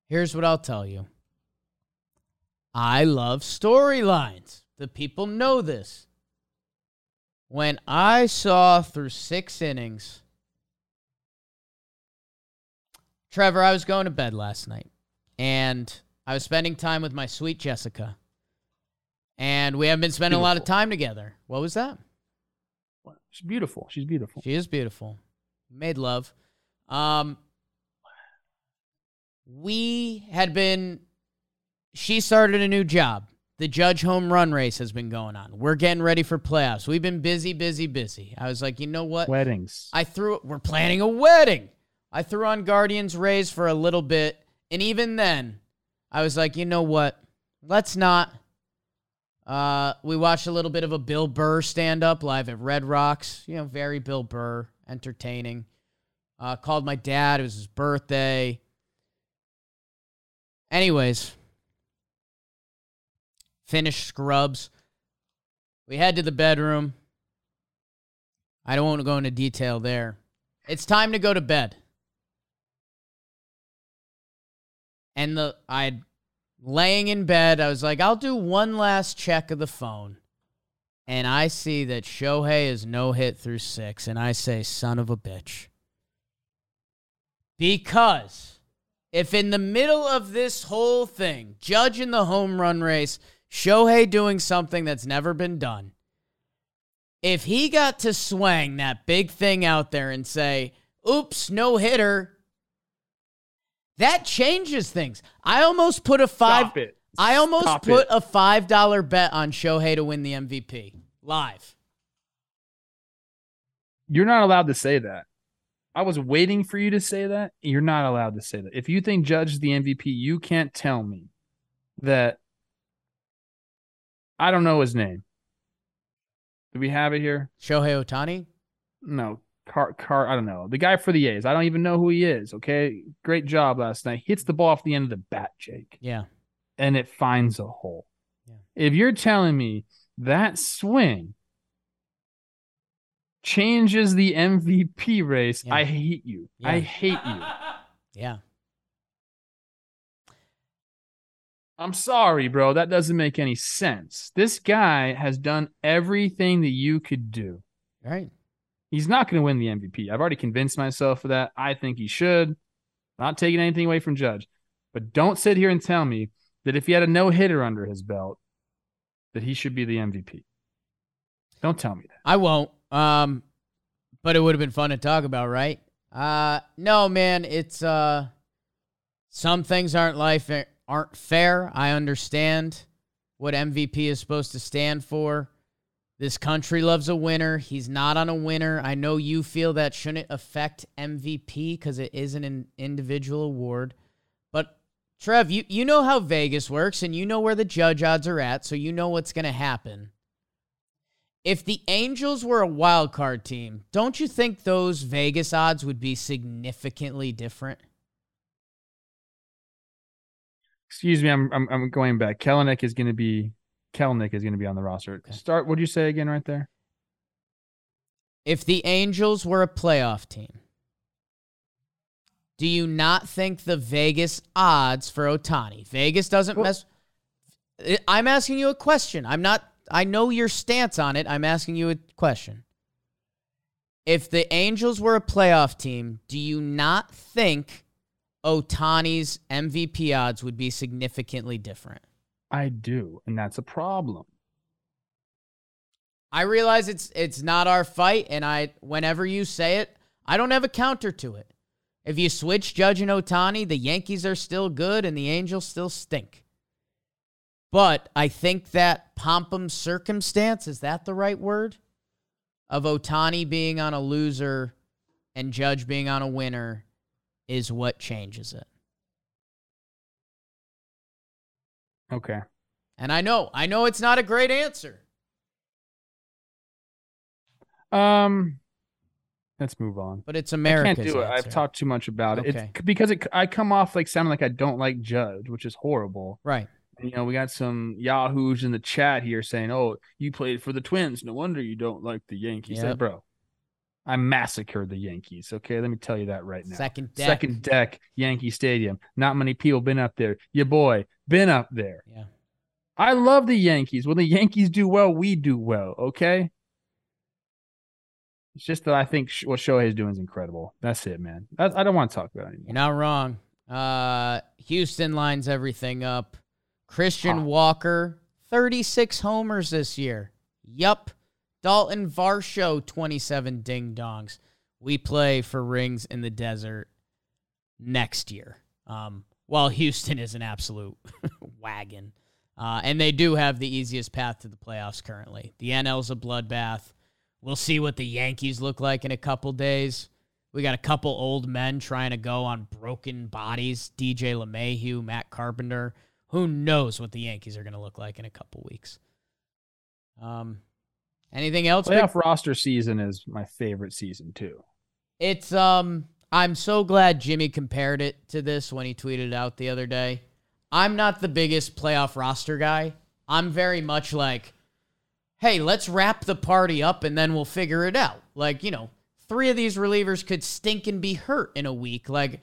Here's what I'll tell you. I love storylines. The people know this. When I saw through six innings, Trevor, I was going to bed last night and I was spending time with my sweet Jessica. And we haven't been spending a lot of time together. What was that? She's beautiful. She's beautiful. She is beautiful. Made love. Um we had been she started a new job. The judge home run race has been going on. We're getting ready for playoffs. We've been busy, busy, busy. I was like, you know what? Weddings. I threw we're planning a wedding. I threw on Guardians Rays for a little bit, and even then, I was like, you know what? Let's not. Uh, we watched a little bit of a Bill Burr stand up live at Red Rocks. You know, very Bill Burr, entertaining. Uh, called my dad. It was his birthday. Anyways, finished Scrubs. We head to the bedroom. I don't want to go into detail there. It's time to go to bed. And the I laying in bed, I was like, I'll do one last check of the phone. And I see that Shohei is no hit through six, and I say, son of a bitch. Because if in the middle of this whole thing, Judge in the home run race, Shohei doing something that's never been done, if he got to swing that big thing out there and say, oops, no hitter, that changes things. I almost put a five. Stop it. I almost Stop put it. a five dollar bet on Shohei to win the MVP live. You're not allowed to say that. I was waiting for you to say that. You're not allowed to say that. If you think Judge is the MVP, you can't tell me that. I don't know his name. Do we have it here? Shohei Ohtani. No, Car Car. I don't know the guy for the A's. I don't even know who he is. Okay, great job last night. Hits the ball off the end of the bat, Jake, Yeah. and it finds a hole. Yeah. If you're telling me that swing changes the MVP race, Yeah. I hate you. I hate you. Yeah. I'm sorry, bro. That doesn't make any sense. This guy has done everything that you could do. Right. He's not going to win the MVP. I've already convinced myself of that. I think he should. Not taking anything away from Judge. But don't sit here and tell me that if he had a no hitter under his belt, that he should be the MVP. Don't tell me that. I won't. Um, but it would have been fun to talk about, right? Uh, no, man. It's uh, some things aren't life aren't fair. I understand what MVP is supposed to stand for. This country loves a winner. He's not on a winner. I know you feel that shouldn't affect MVP because it isn't an individual award. But Trev, you, you know how Vegas works and you know where the judge odds are at, so you know what's going to happen. If the Angels were a wild card team, don't you think those Vegas odds would be significantly different? Excuse me, I'm I'm, I'm going back. Kelenic is going to be Kelenic is going to be on the roster. Okay. Start. What did you say again, right there? If the Angels were a playoff team, do you not think the Vegas odds for Ohtani? Vegas doesn't Well- mess. Eh, I'm asking you a question. I'm not. I know your stance on it. I'm asking you a question. If the Angels were a playoff team, do you not think Ohtani's MVP odds would be significantly different? I do, and that's a problem. I realize it's it's not our fight, and I whenever you say it, I don't have a counter to it. If you switch Judge and Ohtani, the Yankees are still good and the Angels still stink. But I think that pompum circumstance, is that the right word? Of Ohtani being on a loser and Judge being on a winner is what changes it. Okay. And I know, I know it's not a great answer. Um, let's move on. But it's I can't do it. I've talked too much about it. Okay. It's because it, I come off like sounding like I don't like Judge, which is horrible. Right. You know, we got some yahoos in the chat here saying, "Oh, you played for the Twins. No wonder you don't like the Yankees." Hey, Yep. bro, I massacred the Yankees. Okay, let me tell you that right now. Second deck. Second deck, Yankee Stadium. Not many people been up there. Your boy been up there. Yeah. I love the Yankees. When the Yankees do well, we do well. Okay. It's just that I think what Shohei's doing is incredible. That's it, man. I, I don't want to talk about it You're not wrong. Uh, Houston lines everything up. Christian Huh. Walker, 36 homers this year. Yup. Dalton Varsho, 27 ding dongs. We play for rings in the desert next year. Um, while Houston is an absolute wagon. Uh, and they do have the easiest path to the playoffs currently. The NL's a bloodbath. We'll see what the Yankees look like in a couple days. We got a couple old men trying to go on broken bodies. DJ LeMahieu, Matt Carpenter. Who knows what the Yankees are going to look like in a couple weeks? Um, anything else? Big- Playoff roster season is my favorite season too. It's um I'm so glad Jimmy compared it to this when he tweeted it out the other day. I'm not the biggest playoff roster guy. I'm very much like, hey, let's wrap the party up and then we'll figure it out. Like, you know, three of these relievers could stink and be hurt in a week. Like,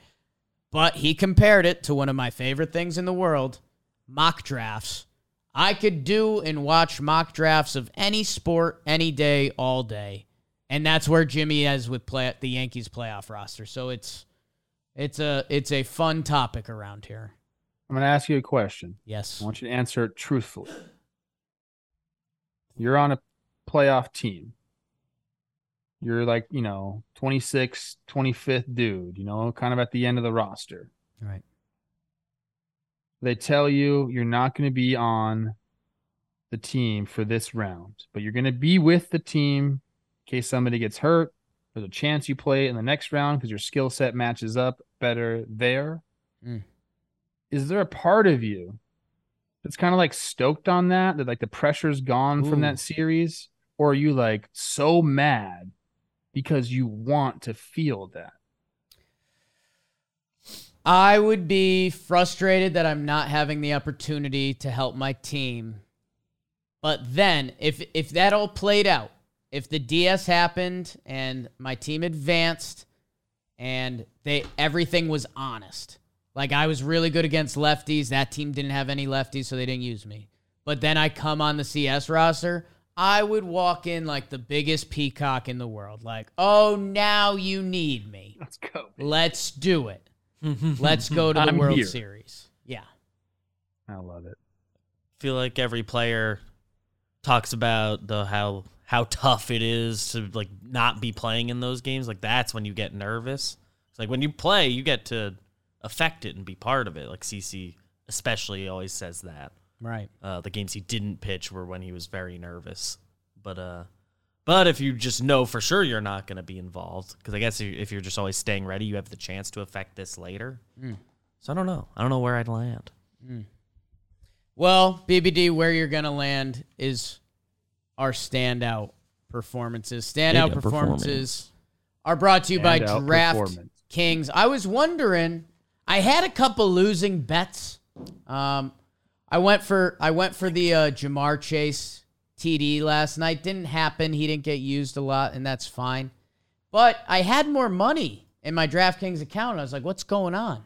but he compared it to one of my favorite things in the world, mock drafts. I could do and watch mock drafts of any sport any day, all day. And that's where Jimmy is with play the Yankees playoff roster. So it's it's a it's a fun topic around here. I'm going to ask you a question. Yes. I want you to answer it truthfully. You're on a playoff team. You're like, you know, 26th, 25th dude, you know, kind of at the end of the roster. Right. They tell you you're not going to be on the team for this round, but you're going to be with the team in case somebody gets hurt. There's a chance you play in the next round because your skill set matches up better there. Mm. Is there a part of you that's kind of like stoked on that, that like the pressure's gone from that series? Or are you like so mad because you want to feel that? I would be frustrated that I'm not having the opportunity to help my team. But then if if that all played out, if the DS happened and my team advanced and they everything was honest. Like I was really good against lefties, that team didn't have any lefties so they didn't use me. But then I come on the CS roster, I would walk in like the biggest peacock in the world. Like, "Oh, now you need me. Let's go. Let's do it." Let's go to the I'm World here. Series. Yeah. I love it. feel like every player talks about the how how tough it is to like not be playing in those games. Like that's when you get nervous. It's like when you play, you get to affect it and be part of it. Like CC especially always says that. Right. Uh, the games he didn't pitch were when he was very nervous. But uh, but if you just know for sure you're not going to be involved, because I guess if if you're just always staying ready, you have the chance to affect this later. Mm. So I don't know. I don't know where I'd land. Well, BBD, where you're going to land is our standout performances. Standout Standout performances performance. are brought to you by Standout Draft. Kings. I was wondering, I had a couple losing bets. Um, I went for I went for the uh, Ja'Marr Chase TD last night. Didn't happen. He didn't get used a lot, and that's fine. But I had more money in my DraftKings account. I was like, what's going on?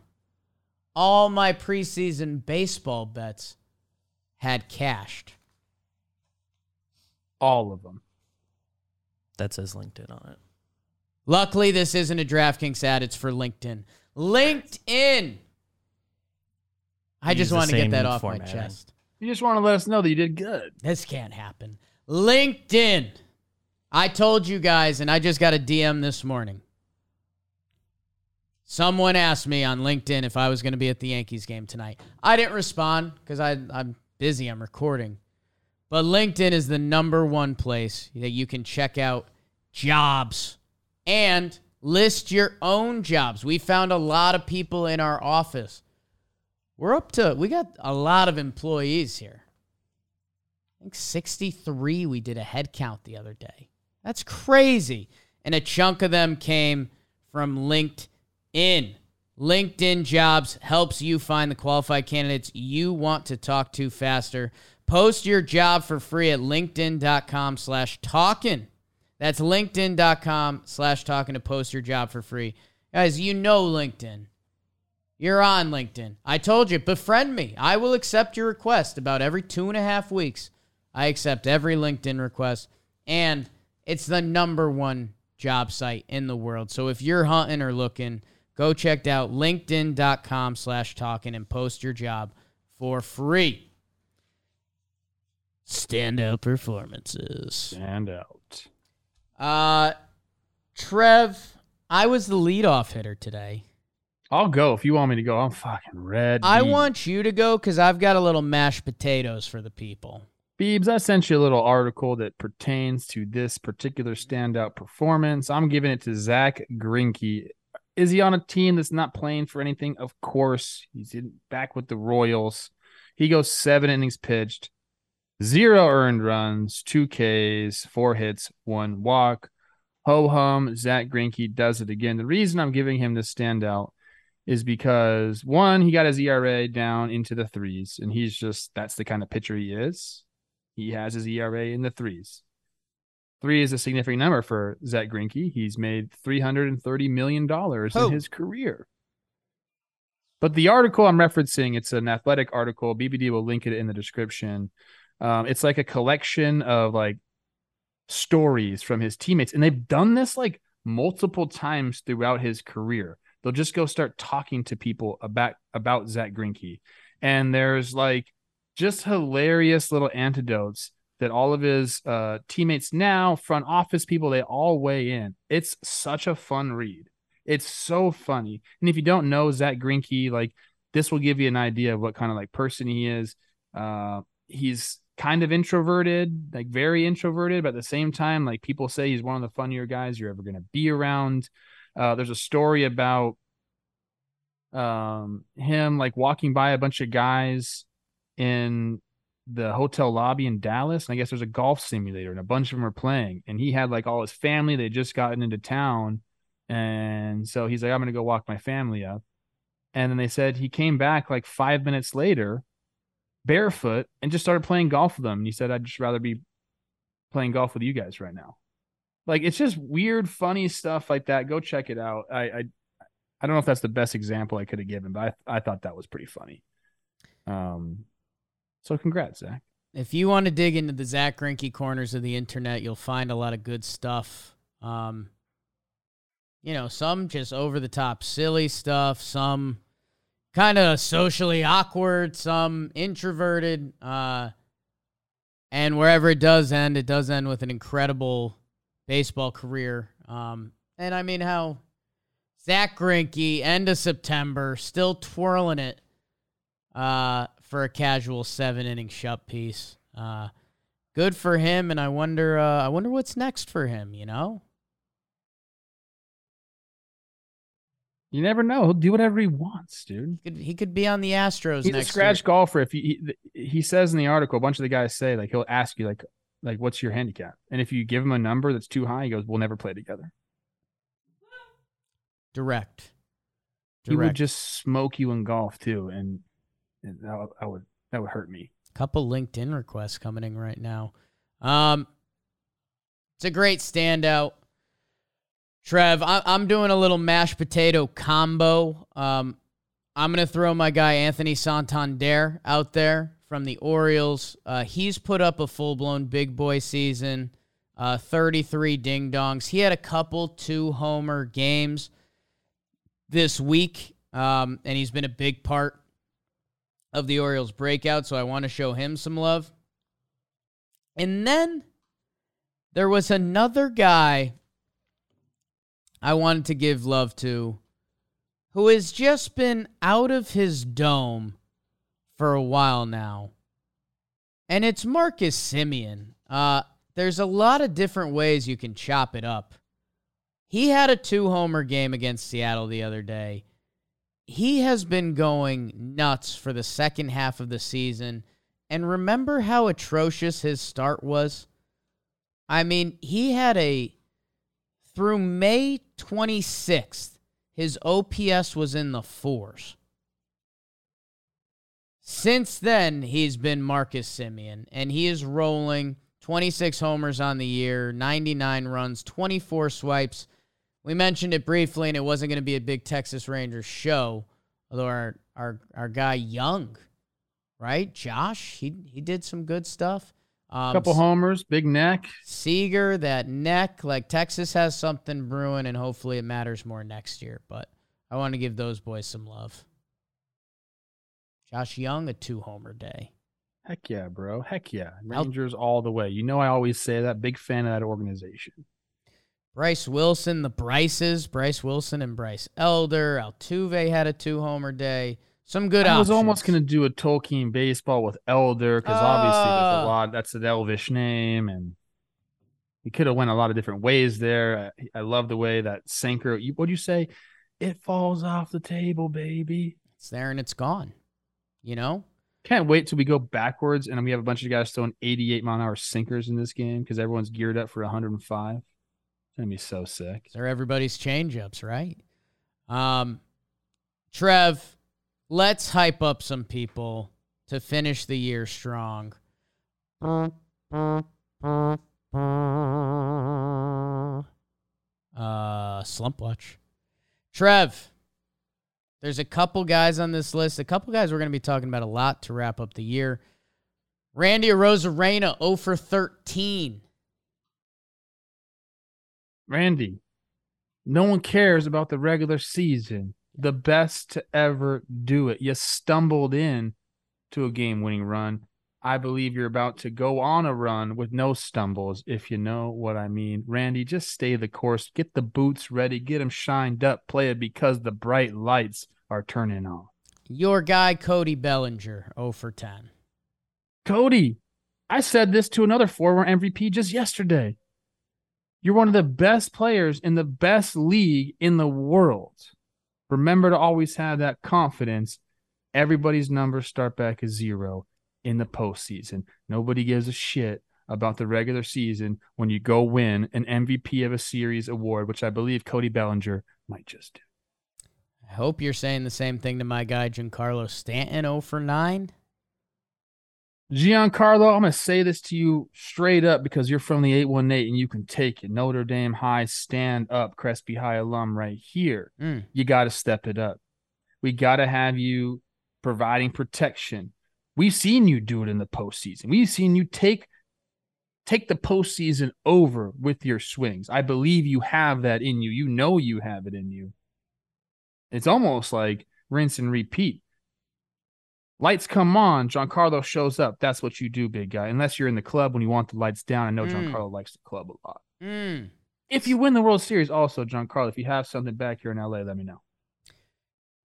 All my preseason baseball bets had cashed. All of them. That says LinkedIn on it. Luckily, this isn't a DraftKings ad. It's for LinkedIn. LinkedIn. I Use just the wanted to get that off my chest. You just want to let us know that you did good. This can't happen. LinkedIn. I told you guys, and I just got a DM this morning. Someone asked me on LinkedIn if I was going to be at the Yankees game tonight. I didn't respond because I'm busy. I'm recording. But LinkedIn is the number one place that you can check out jobs and list your own jobs. We found a lot of people in our office. We're up to, we got a lot of employees here. I think 63 we did a head count the other day. That's crazy. And a chunk of them came from LinkedIn. LinkedIn Jobs helps you find the qualified candidates you want to talk to faster. Post your job for free at linkedin.com slash talking. That's linkedin.com slash talking to post your job for free. Guys, you know LinkedIn. You're on LinkedIn. I told you, befriend me. I will accept your request about every two and a half weeks. I accept every LinkedIn request, and it's the number one job site in the world. So if you're hunting or looking, go check out linkedin.com slash talking and post your job for free. Standout performances. Stand out. Uh, Trev, I was the leadoff hitter today. I'll go if you want me to go. I'm fucking red. I want you to go because I've got a little mashed potatoes for the people. Beebs, I sent you a little article that pertains to this particular standout performance. I'm giving it to Zach Greinke. Is he on a team that's not playing for anything? Of course. He's in, back with the Royals. He goes seven innings pitched, zero earned runs, two Ks, four hits, one walk. Ho hum, Zach Greinke does it again. The reason I'm giving him this standout is because one, he got his ERA down into the threes, and he's just that's the kind of pitcher he is. He has his ERA in the threes. Three is a significant number for Zach Greinke. He's made three hundred and thirty million dollars Oh. in his career. But the article I'm referencing, it's an athletic article. BBD will link it in the description. Um, it's like a collection of like stories from his teammates, and they've done this like multiple times throughout his career. They'll just go start talking to people about about Zach Greinke, and there's like just hilarious little antidotes that all of his uh, teammates now, front office people, they all weigh in. It's such a fun read. It's so funny. And if you don't know Zach Greinke, like this will give you an idea of what kind of like person he is. Uh, he's kind of introverted, like very introverted, but at the same time, like people say he's one of the funnier guys you're ever going to be around. Uh, there's a story about um him like walking by a bunch of guys in the hotel lobby in Dallas. And I guess there's a golf simulator and a bunch of them are playing. And he had like all his family. They just gotten into town. And so he's like, I'm going to go walk my family up. And then they said he came back like five minutes later, barefoot, and just started playing golf with them. And he said, I'd just rather be playing golf with you guys right now. Like it's just weird, funny stuff like that. Go check it out. I I, I don't know if that's the best example I could have given, but I, I thought that was pretty funny. Um, so congrats, Zach. If you want to dig into the Zach Greinke corners of the internet, you'll find a lot of good stuff. Um, you know, some just over the top silly stuff, some kind of socially awkward, some introverted. Uh, and wherever it does end, it does end with an incredible baseball career. Um, and I mean, how Zach Greinke, end of September, still twirling it uh, for a casual seven inning shut piece. Uh, good for him, and I wonder, uh, I wonder what's next for him. You know, You never know. He'll do whatever he wants, dude. Could, he could be on the Astros He's next a scratch year. golfer. If he, he he says in the article, a bunch of the guys say like he'll ask you like like what's your handicap, and if you give him a number that's too high, he goes, "We'll never play together." Direct. He would just smoke you in golf too, and, and that, would- that would that would hurt me. Couple LinkedIn requests coming in right now. Um, it's a great standout. Trev, I, I'm doing a little mashed potato combo. Um, I'm gonna throw my guy Anthony Santander out there from the Orioles. Uh, he's put up a full blown big boy season. Uh, 33 ding dongs. He had a couple two homer games this week, um, and he's been a big part of the Orioles breakout, so I want to show him some love. And then there was another guy I wanted to give love to who has just been out of his dome for a while now. And it's Marcus Semien. Uh, there's a lot of different ways you can chop it up. He had a two homer game against Seattle the other day he has been going nuts for the second half of the season. And remember how atrocious his start was? I mean, he had a through May 26th, his OPS was in the fours. Since then, he's been Marcus Semien, and he is rolling 26 homers on the year, 99 runs, 24 swipes. We mentioned it briefly, and it wasn't going to be a big Texas Rangers show. Although our our our guy Jung, right, Josh, he he did some good stuff. Um, couple homers, big neck. Seager, that neck, like Texas has something brewing, and hopefully it matters more next year. But I want to give those boys some love. Josh Jung, a two homer day. Heck yeah, bro. Heck yeah. I'll- Rangers all the way. You know I always say that. Big fan of that organization. Bryce Wilson, the Bryces, Bryce Wilson and Bryce Elder. Altuve had a two homer day. Some good I was almost gonna do a Tolkien baseball with Elder because obviously there's Ah. a lot. That's an Elvish name, and he could have went a lot of different ways there. I, I love the way that sinker. You, what do you say? It falls off the table, baby. It's there and it's gone. You know? Can't wait till we go backwards and we have a bunch of guys throwing 88 mile an hour sinkers in this game because everyone's geared up for 105. It's gonna be so sick. They're everybody's changeups, right? Um, Trev, let's hype up some people to finish the year strong. Uh, slump watch. Trev, there's a couple guys on this list. A couple guys we're going to be talking about a lot to wrap up the year. Randy Arozarena, 0 for 13. Randy, no one cares about the regular season. The best to ever do it. You stumbled in to a game winning run. I believe you're about to go on a run with no stumbles, if you know what I mean. Randy, just stay the course. Get the boots ready. Get them shined up. Play it because the bright lights are turning on. Your guy, Cody Bellinger, 0 for 10. Cody, I said this to another former MVP just yesterday. You're one of the best players in the best league in the world. Remember to always have that confidence. Everybody's numbers start back at zero in the postseason. Nobody gives a shit about the regular season when you go win an MVP of a series award, which I believe Cody Bellinger might just do. I hope you're saying the same thing to my guy, Giancarlo Stanton, 0 for 9. Giancarlo, I'm going to say this to you straight up because you're from the 818 and you can take it. Notre Dame High, stand up, Crespi High alum right here. Mm. You got to step it up. We got to have you providing protection. We've seen you do it in the postseason. We've seen you take take the postseason over with your swings. I believe you have that in you. You know you have it in you. It's almost like rinse and repeat. Lights come on, Giancarlo shows up. That's what you do, big guy. Unless you're in the club when you want the lights down. I know Mm. Giancarlo likes the club a lot. Mm. If you win the World Series, also, Giancarlo, if you have something back here in LA, let me know.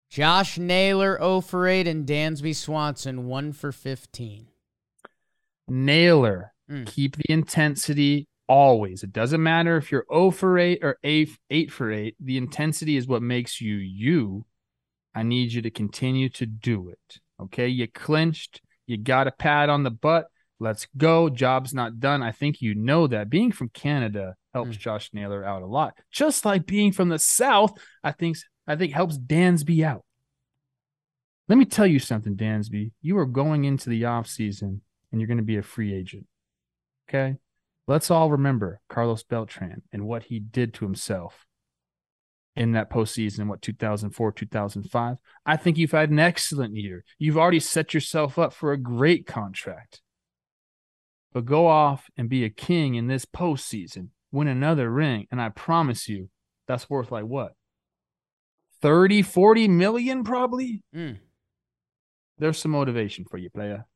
Josh Naylor, 0 for 8, and Dansby Swanson, 1 for 15. Naylor, Mm. keep the intensity always. It doesn't matter if you're 0 for 8 or 8, 8 for 8. The intensity is what makes you you. I need you to continue to do it. Okay. You clinched. You got a pat on the butt. Let's go. Job's not done. I think you know that. Being from Canada helps Mm. Josh Naylor out a lot. Just like being from the South, I think I think helps Dansby out. Let me tell you something, Dansby. You are going into the offseason and you're going to be a free agent. Okay? Let's all remember Carlos Beltran and what he did to himself in that postseason, what 2004, 2005. I think you've had an excellent year. You've already set yourself up for a great contract. But go off and be a king in this postseason, win another ring, and I promise you, that's worth like what? 30, 40 million probably? Mm. There's some motivation for you, player.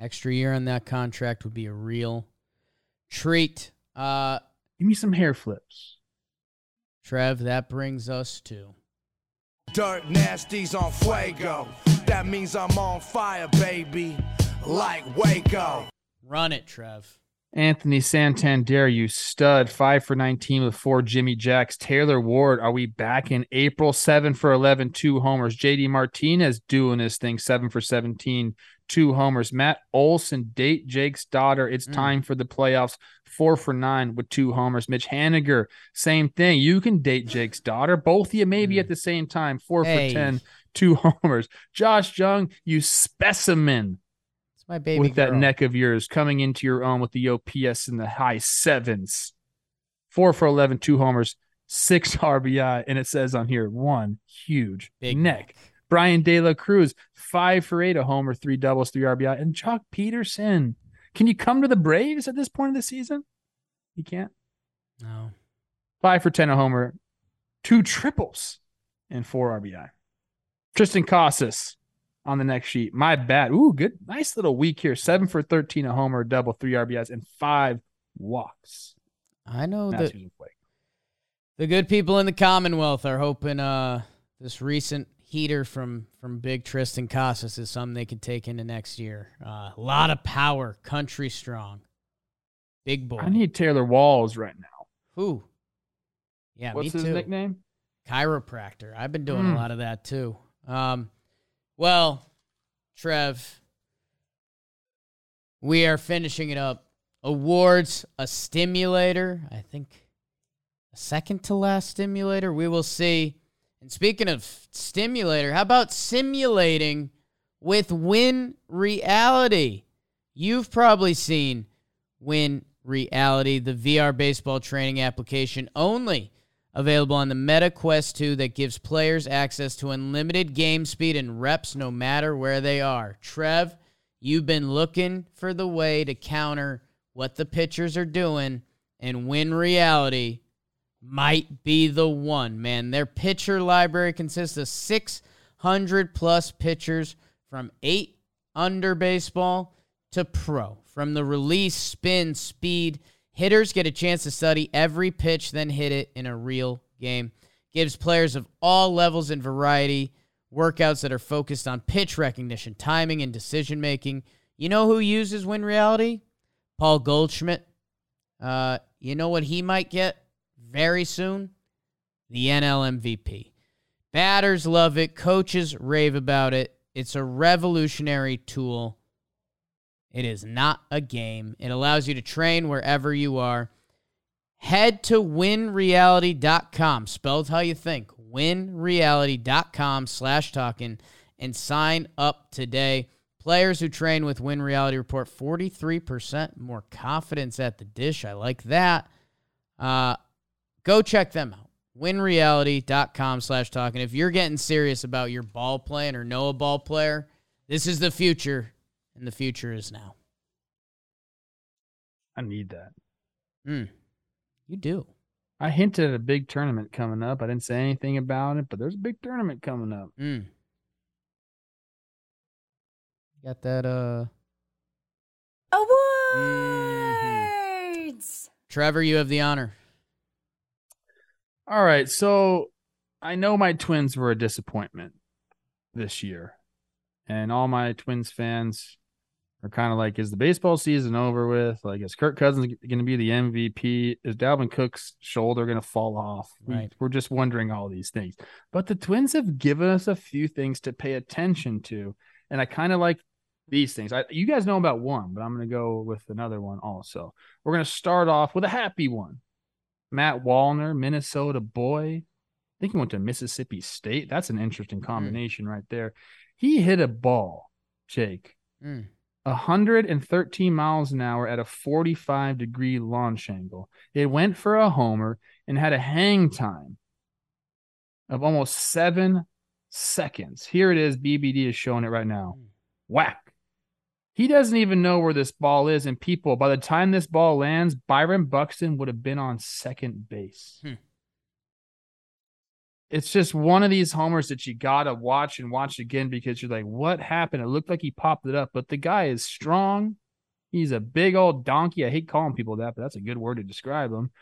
Extra year on that contract would be a real treat. Uh, Give me some hair flips. Trev, that brings us to Dirt nasties on fuego. That means I'm on fire, baby. Like Waco. Run It, Trev. Anthony Santander, you stud, five for 19 with four Jimmy Jacks. Taylor Ward, are we back in April? Seven for 11, two homers. JD Martinez doing this thing, seven for 17, two homers. Matt Olson, date Jake's daughter. It's Mm. time for the playoffs, four for nine with two homers. Mitch Haniger, same thing. You can date Jake's daughter. Both of you maybe Mm. at the same time, four Hey. for 10, two homers. Josh Jung, you specimen It's my baby with that neck of yours coming into your own with the OPS in the high sevens. Four for 11, two homers, six RBI. And it says on here, one huge Big neck. Bryan De La Cruz, five for eight, a homer, three doubles, three RBI. And Chuck Peterson. Can you come to the Braves at this point of the season? You can't. No. Five for 10, a homer, two triples, and four RBI. Triston Casas on the next sheet. My bad. Ooh, good. Nice little week here. Seven for 13, a homer, double, three RBIs, and five walks. I know that who's in play. the good people in the Commonwealth are hoping uh, this recent heater from from Big Triston Casas is something they can take into next year. Uh, a lot of power, country strong, big boy. I need Taylor Walls right now. Who? Yeah, What's me his too. nickname? chiropractor. I've been doing Mm. a lot of that too. Um, well, Trev, we are finishing it up. Awards, a stimulator. I think a second to last stimulator. We will see. And speaking of stimulator, how about simulating with Win Reality? You've probably seen Win Reality, the VR baseball training application only available on the Meta Quest 2 that gives players access to unlimited game speed and reps no matter where they are. Trev, you've been looking for the way to counter what the pitchers are doing, and Win Reality might be the one, man. Their pitcher library consists of 600 plus pitchers from 8 under baseball to pro. From the release, spin, speed, hitters get a chance to study every pitch, then hit it in a real game. Gives players of all levels and variety workouts that are focused on pitch recognition, timing, and decision making. You know who uses Win Reality? Paul Goldschmidt. Uh, you know what he might get very soon? The NL MVP. Batters love it. Coaches rave about it. It's a revolutionary tool. It is not a game. It allows you to train wherever you are. Head to winreality.com, spelled how you think. Winreality.com slash talking and sign up today. Players who train with Win Reality report 43% more confidence at the dish. I like that. Uh, go check them out. Winreality.com slash talking. If you're getting serious about your ball playing or know a ball player, this is the future, and the future is now. I need that. Mm, you do. I hinted at a big tournament coming up. I didn't say anything about it, but there's a big tournament coming up. Mm. Got that, uh, Awards. Trevor, you have the honor. All right. So I know my twins were a disappointment this year. And all my twins fans, are kind of like, is the baseball season over with? Like, is Kirk Cousins going to be the MVP? Is Dalvin Cook's shoulder going to fall off? We- Right. We're just wondering all these things. But the Twins have given us a few things to pay attention to. And I kind of like these things. I, you guys know about one, but I'm going to go with another one also. We're going to start off with a happy one. Matt Wallner, Minnesota boy. I think he went to Mississippi State. That's an interesting combination right there. He hit a ball, Jake, Mm. 113 miles an hour at a 45 degree launch angle. It went for a homer and had a hang time of almost seven seconds. Here it is. BBD is showing it right now. Whack. He doesn't even know where this ball is. And people, by the time this ball lands, Byron Buxton would have been on second base. Hmm. It's just one of these homers that you got to watch and watch again because you're like, what happened? It looked like he popped it up, but the guy is strong. He's a big old donkey. I hate calling people that, but that's a good word to describe him.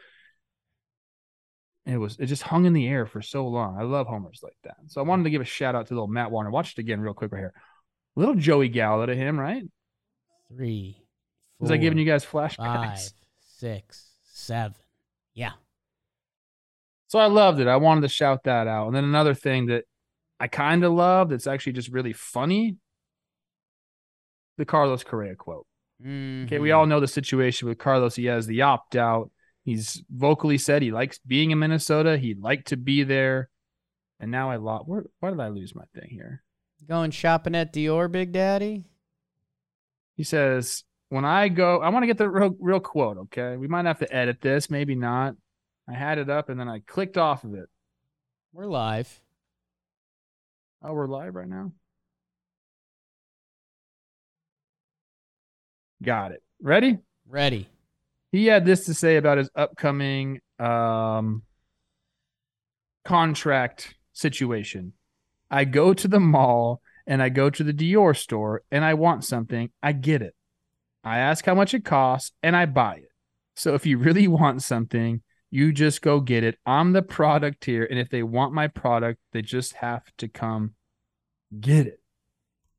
It was it just hung in the air for so long. I love homers like that. So I wanted to give a shout out to little Matt Wallner. Watch it again real quick right here. Little Joey Gallo to him, right? Three. Was I giving you guys flashbacks? Five, six, seven. Yeah. So I loved it. I wanted to shout that out. And then another thing that I kind of love that's actually just really funny the Carlos Correa quote. Okay, we all mm-hmm. know the situation with Carlos. He has the opt out. He's vocally said he likes being in Minnesota. He'd like to be there. And now I lost. Where, why did I lose my thing here? going shopping at Dior, Big Daddy. He says, "When I go, I want to get the real, real quote. Okay, we might have to edit this, maybe not. I had it up and then I clicked off of it. We're live. Oh, we're live right now. Got it. Ready? Ready. He had this to say about his upcoming um, contract situation. I go to the mall and I go to the Dior store and I want something. I get it. I ask how much it costs and I buy it. So if you really want something, you just go get it. I'm the product here. And if they want my product, they just have to come get it.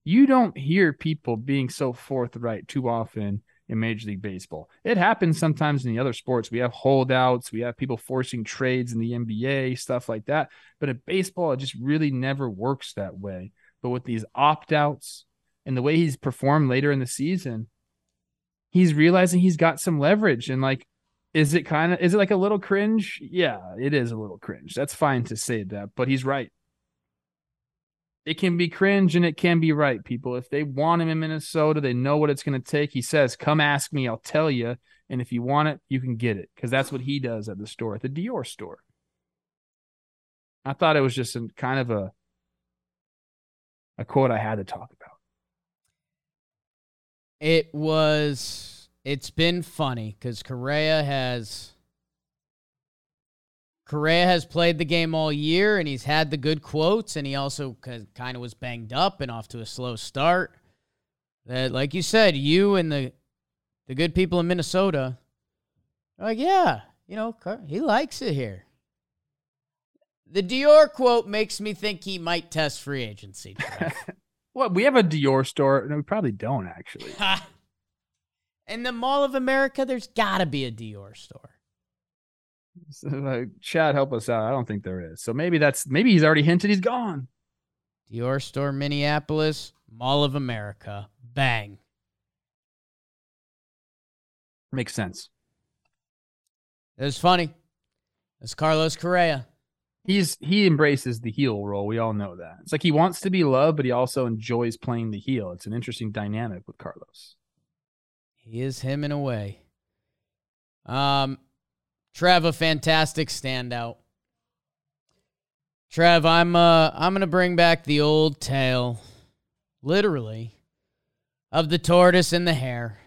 You don't hear people being so forthright too often in Major League Baseball. It happens sometimes in the other sports. We have holdouts, we have people forcing trades in the NBA, stuff like that. But in baseball, it just really never works that way. But with these opt outs and the way he's performed later in the season, he's realizing he's got some leverage. And like, is it kind of, is it like a little cringe? Yeah, it is a little cringe. That's fine to say that, but he's right. It can be cringe and it can be right, people. If they want him in Minnesota, they know what it's going to take. He says, Come ask me, I'll tell you. And if you want it, you can get it because that's what he does at the store, at the Dior store. I thought it was just a, kind of a a quote I had to talk about. It was. It's been funny because Correa has. Correa has played the game all year and he's had the good quotes and he also kind of was banged up and off to a slow start. That, like you said, you and the the good people in Minnesota are like, yeah, you know, he likes it here. The Dior quote makes me think he might test free agency. Well, we have a Dior store. No, we probably don't actually. In the Mall of America, there's got to be a Dior store. So, like, Chad, help us out. I don't think there is. So maybe that's maybe he's already hinted he's gone. Dior store, Minneapolis, Mall of America. Bang. Makes sense. It was funny. It's Carlos Correa. He's he embraces the heel role. We all know that. It's like he wants to be loved, but he also enjoys playing the heel. It's an interesting dynamic with Carlos. He is him in a way. Um, Trev, a fantastic standout. Trev, I'm uh I'm gonna bring back the old tale, literally, of the tortoise and the hare.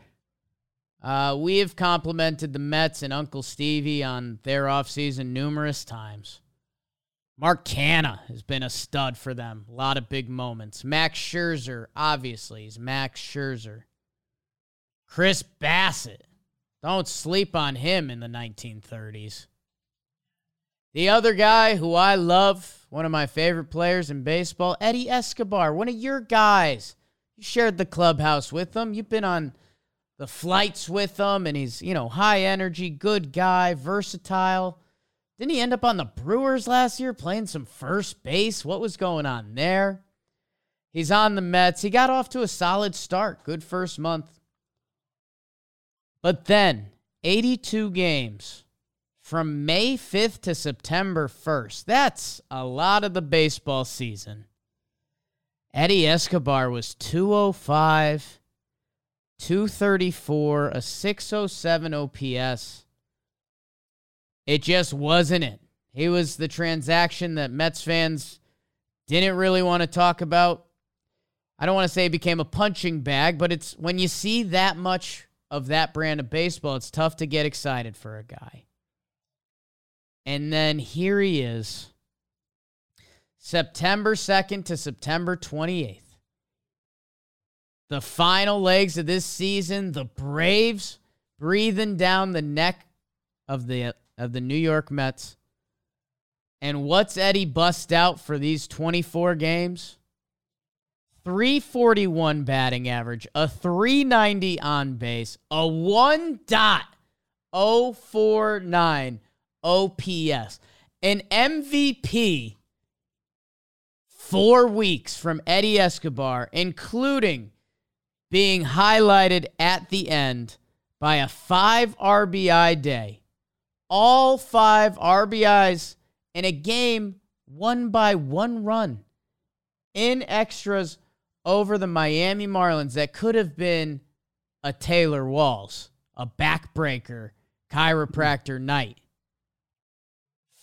Uh, we have complimented the Mets and Uncle Stevie on their offseason numerous times. Mark Canha has been a stud for them. A lot of big moments. Max Scherzer, obviously, is Max Scherzer. Chris Bassitt. Don't sleep on him in the 1930s. The other guy who I love, one of my favorite players in baseball, Eddie Escobar, one of your guys. You shared the clubhouse with him. You've been on the flights with him, and he's, you know, high energy, good guy, versatile. Didn't he end up on the Brewers last year playing some first base? What was going on there? He's on the Mets. He got off to a solid start. Good first month. But then, 82 games from May 5th to September 1st. That's a lot of the baseball season. Eddie Escobar was 205, 234, a 607 OPS. It just wasn't it. He was the transaction that Mets fans didn't really want to talk about. I don't want to say it became a punching bag, but it's when you see that much of that brand of baseball, it's tough to get excited for a guy. And then here he is, September 2nd to September 28th. The final legs of this season, the Braves breathing down the neck of the of the New York Mets. And what's Eddie bust out for these 24 games? 341 batting average, a 390 on base, a 1.049 OPS, an MVP four weeks from Eddie Escobar, including being highlighted at the end by a five RBI day. All five RBIs in a game won by one run in extras over the Miami Marlins that could have been a Taylor Walls, a backbreaker, chiropractor night.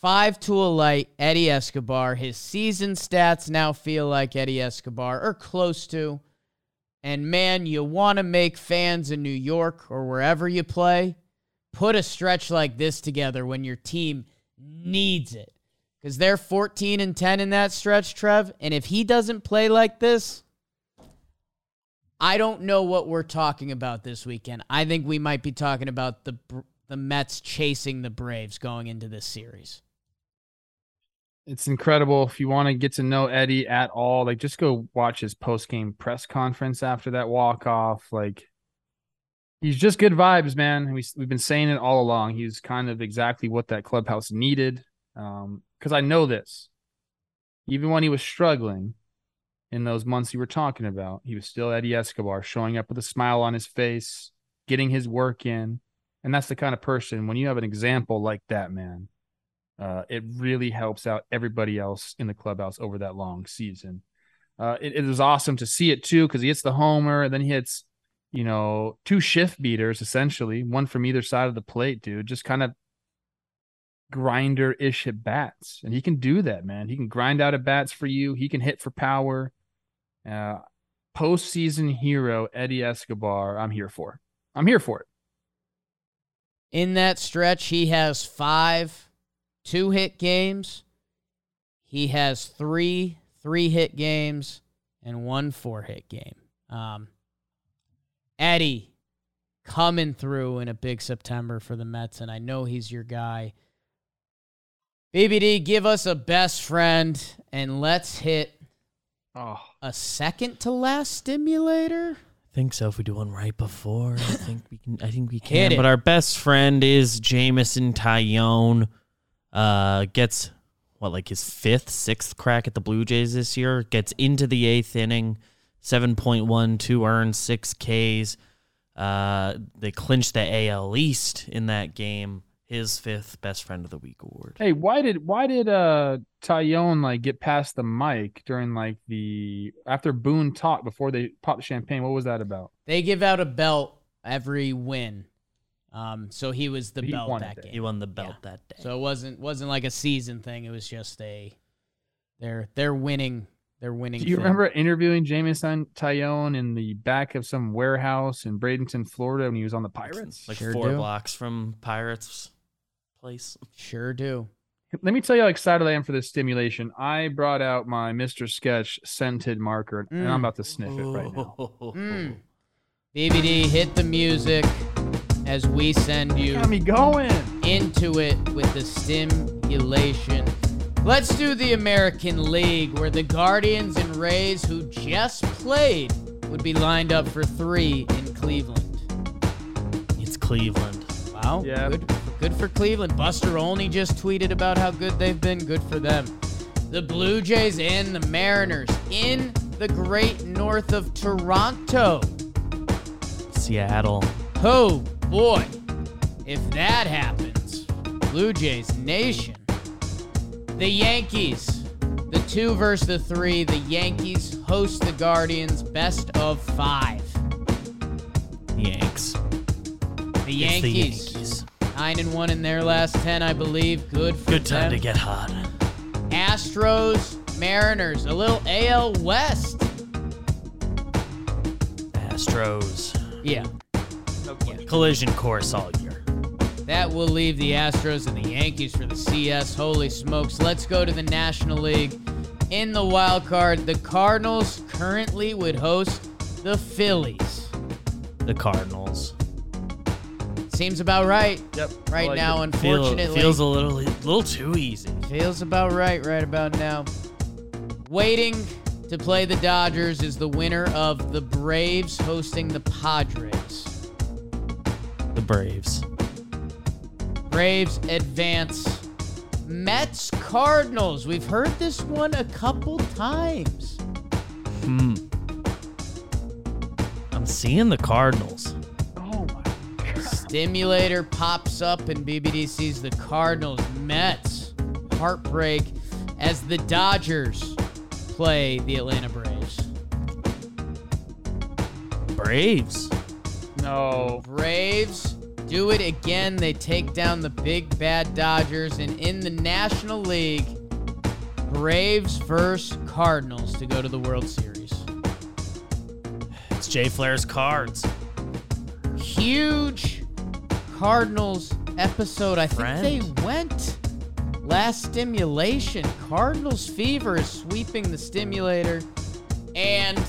Five to a light, Eddie Escobar. His season stats now feel like Eddie Escobar, or close to. And man, you want to make fans in New York or wherever you play put a stretch like this together when your team needs it. Because they're 14 and 10 in that stretch, Trev. And if he doesn't play like this, I don't know what we're talking about this weekend. I think we might be talking about the the Mets chasing the Braves going into this series. It's incredible. If you want to get to know Eddie at all, like just go watch his post game press conference after that walk off. Like he's just good vibes, man. We we've been saying it all along. He's kind of exactly what that clubhouse needed. Um, because I know this. Even when he was struggling in those months you were talking about, he was still Eddie Escobar, showing up with a smile on his face, getting his work in. And that's the kind of person when you have an example like that, man, uh, it really helps out everybody else in the clubhouse over that long season. Uh, it, it was awesome to see it too because he hits the homer and then he hits, you know, two shift beaters essentially, one from either side of the plate, dude. Just kind of grinder ish at bats, and he can do that, man. He can grind out at bats for you. He can hit for power. Uh, postseason hero Eddie Escobar, I'm here for. I'm here for it. In that stretch, he has five two hit games. He has three three hit games and one four hit game. Um, Eddie coming through in a big September for the Mets, and I know he's your guy. BBD, give us a best friend, and let's hit Oh, a second to last stimulator. I think so. If we do one right before, I think we can. I think we can. But our best friend is Jameson Taillon. Uh, gets what like his fifth, sixth crack at the Blue Jays this year. Gets into the eighth inning, seven point one, two earned, six Ks. Uh, they clinched the AL East in that game. His fifth best friend of the week award. hey, why did why did uh Taillon like get past the mic during like the after Boone talked before they popped champagne? What was that about? They give out a belt every win. Um, so he was the He belt that it. game. He won the belt that day. So it wasn't wasn't like a season thing. It was just a they're they're winning. They're winning. Do you thing. remember interviewing Jameson Taillon in the back of some warehouse in Bradenton, Florida, when he was on the Pirates? like Sure four do. blocks from Pirates place. Sure do. Let me tell you how excited I am for this stimulation. I brought out my Mr. Sketch scented marker, and I'm Mm. about to sniff it right now. Mm. BBD, hit the music as we send you Got me going. into it with the stimulation. Let's do the American League, where the Guardians and Rays, who just played would be lined up for three in Cleveland. It's Cleveland. Wow. Yeah. Good, good for Cleveland. Buster Olney just tweeted about how good they've been. Good for them. The Blue Jays and the Mariners in the great north of Toronto. Seattle. Oh boy. If that happens, Blue Jays Nation. The Yankees. The two versus the three. The Yankees host the Guardians. Best of five. Yanks. The Yankees. The Yankees. Nine and one in their last ten, I believe. Good for Good time them. to get hot. Astros, Mariners, a little AL West. Astros. Yeah, Collision course all year. that will leave the Astros and the Yankees for the CS. Holy smokes. Let's go to the National League. In the wild card, the Cardinals currently would host the Phillies. The Cardinals. Seems about right. Yep. Right like now, it. Feel, unfortunately. feels a little, little too easy. Feels about right, right about now. Waiting to play the Dodgers is the winner of the Braves hosting the Padres. The Braves. Braves advance. Mets Cardinals. We've heard this one a couple times. Hmm. I'm seeing the Cardinals. My god. Stimulator pops up and BBD sees the Cardinals. Mets. Heartbreak as the Dodgers play the Atlanta Braves. Braves. No. Braves do it again. They take down the big bad Dodgers. And in the National League, Braves versus Cardinals to go to the World Series. It's Jay Flair's cards. Huge Cardinals episode. I think Friend. they went last stimulation. Cardinals fever is sweeping the stimulator. And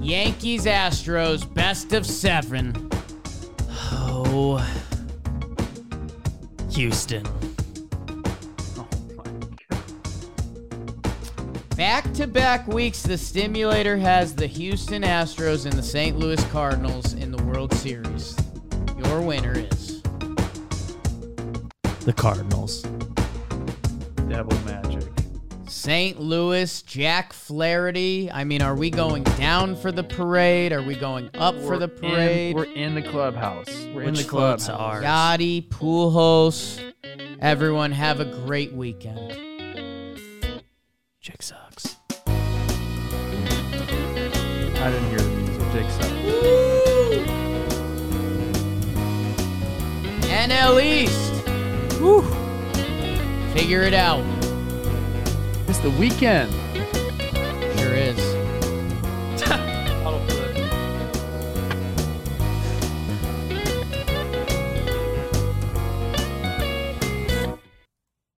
Yankees Astros best of seven. Oh. Houston. Oh my god. Back to back weeks, the stimulator has the Houston Astros and the St. Louis Cardinals in the World Series. Your winner is. The Cardinals. Devil magic. St. Louis, Jack Flaherty. I mean, are we going down for the parade? Are we going up for We're the in- parade? we're in the clubhouse. We're in the clubhouse. ours? Yadi, Pujols. Everyone have a great weekend. Chick NL East. Whew. Figure it out. It's the weekend. Sure is.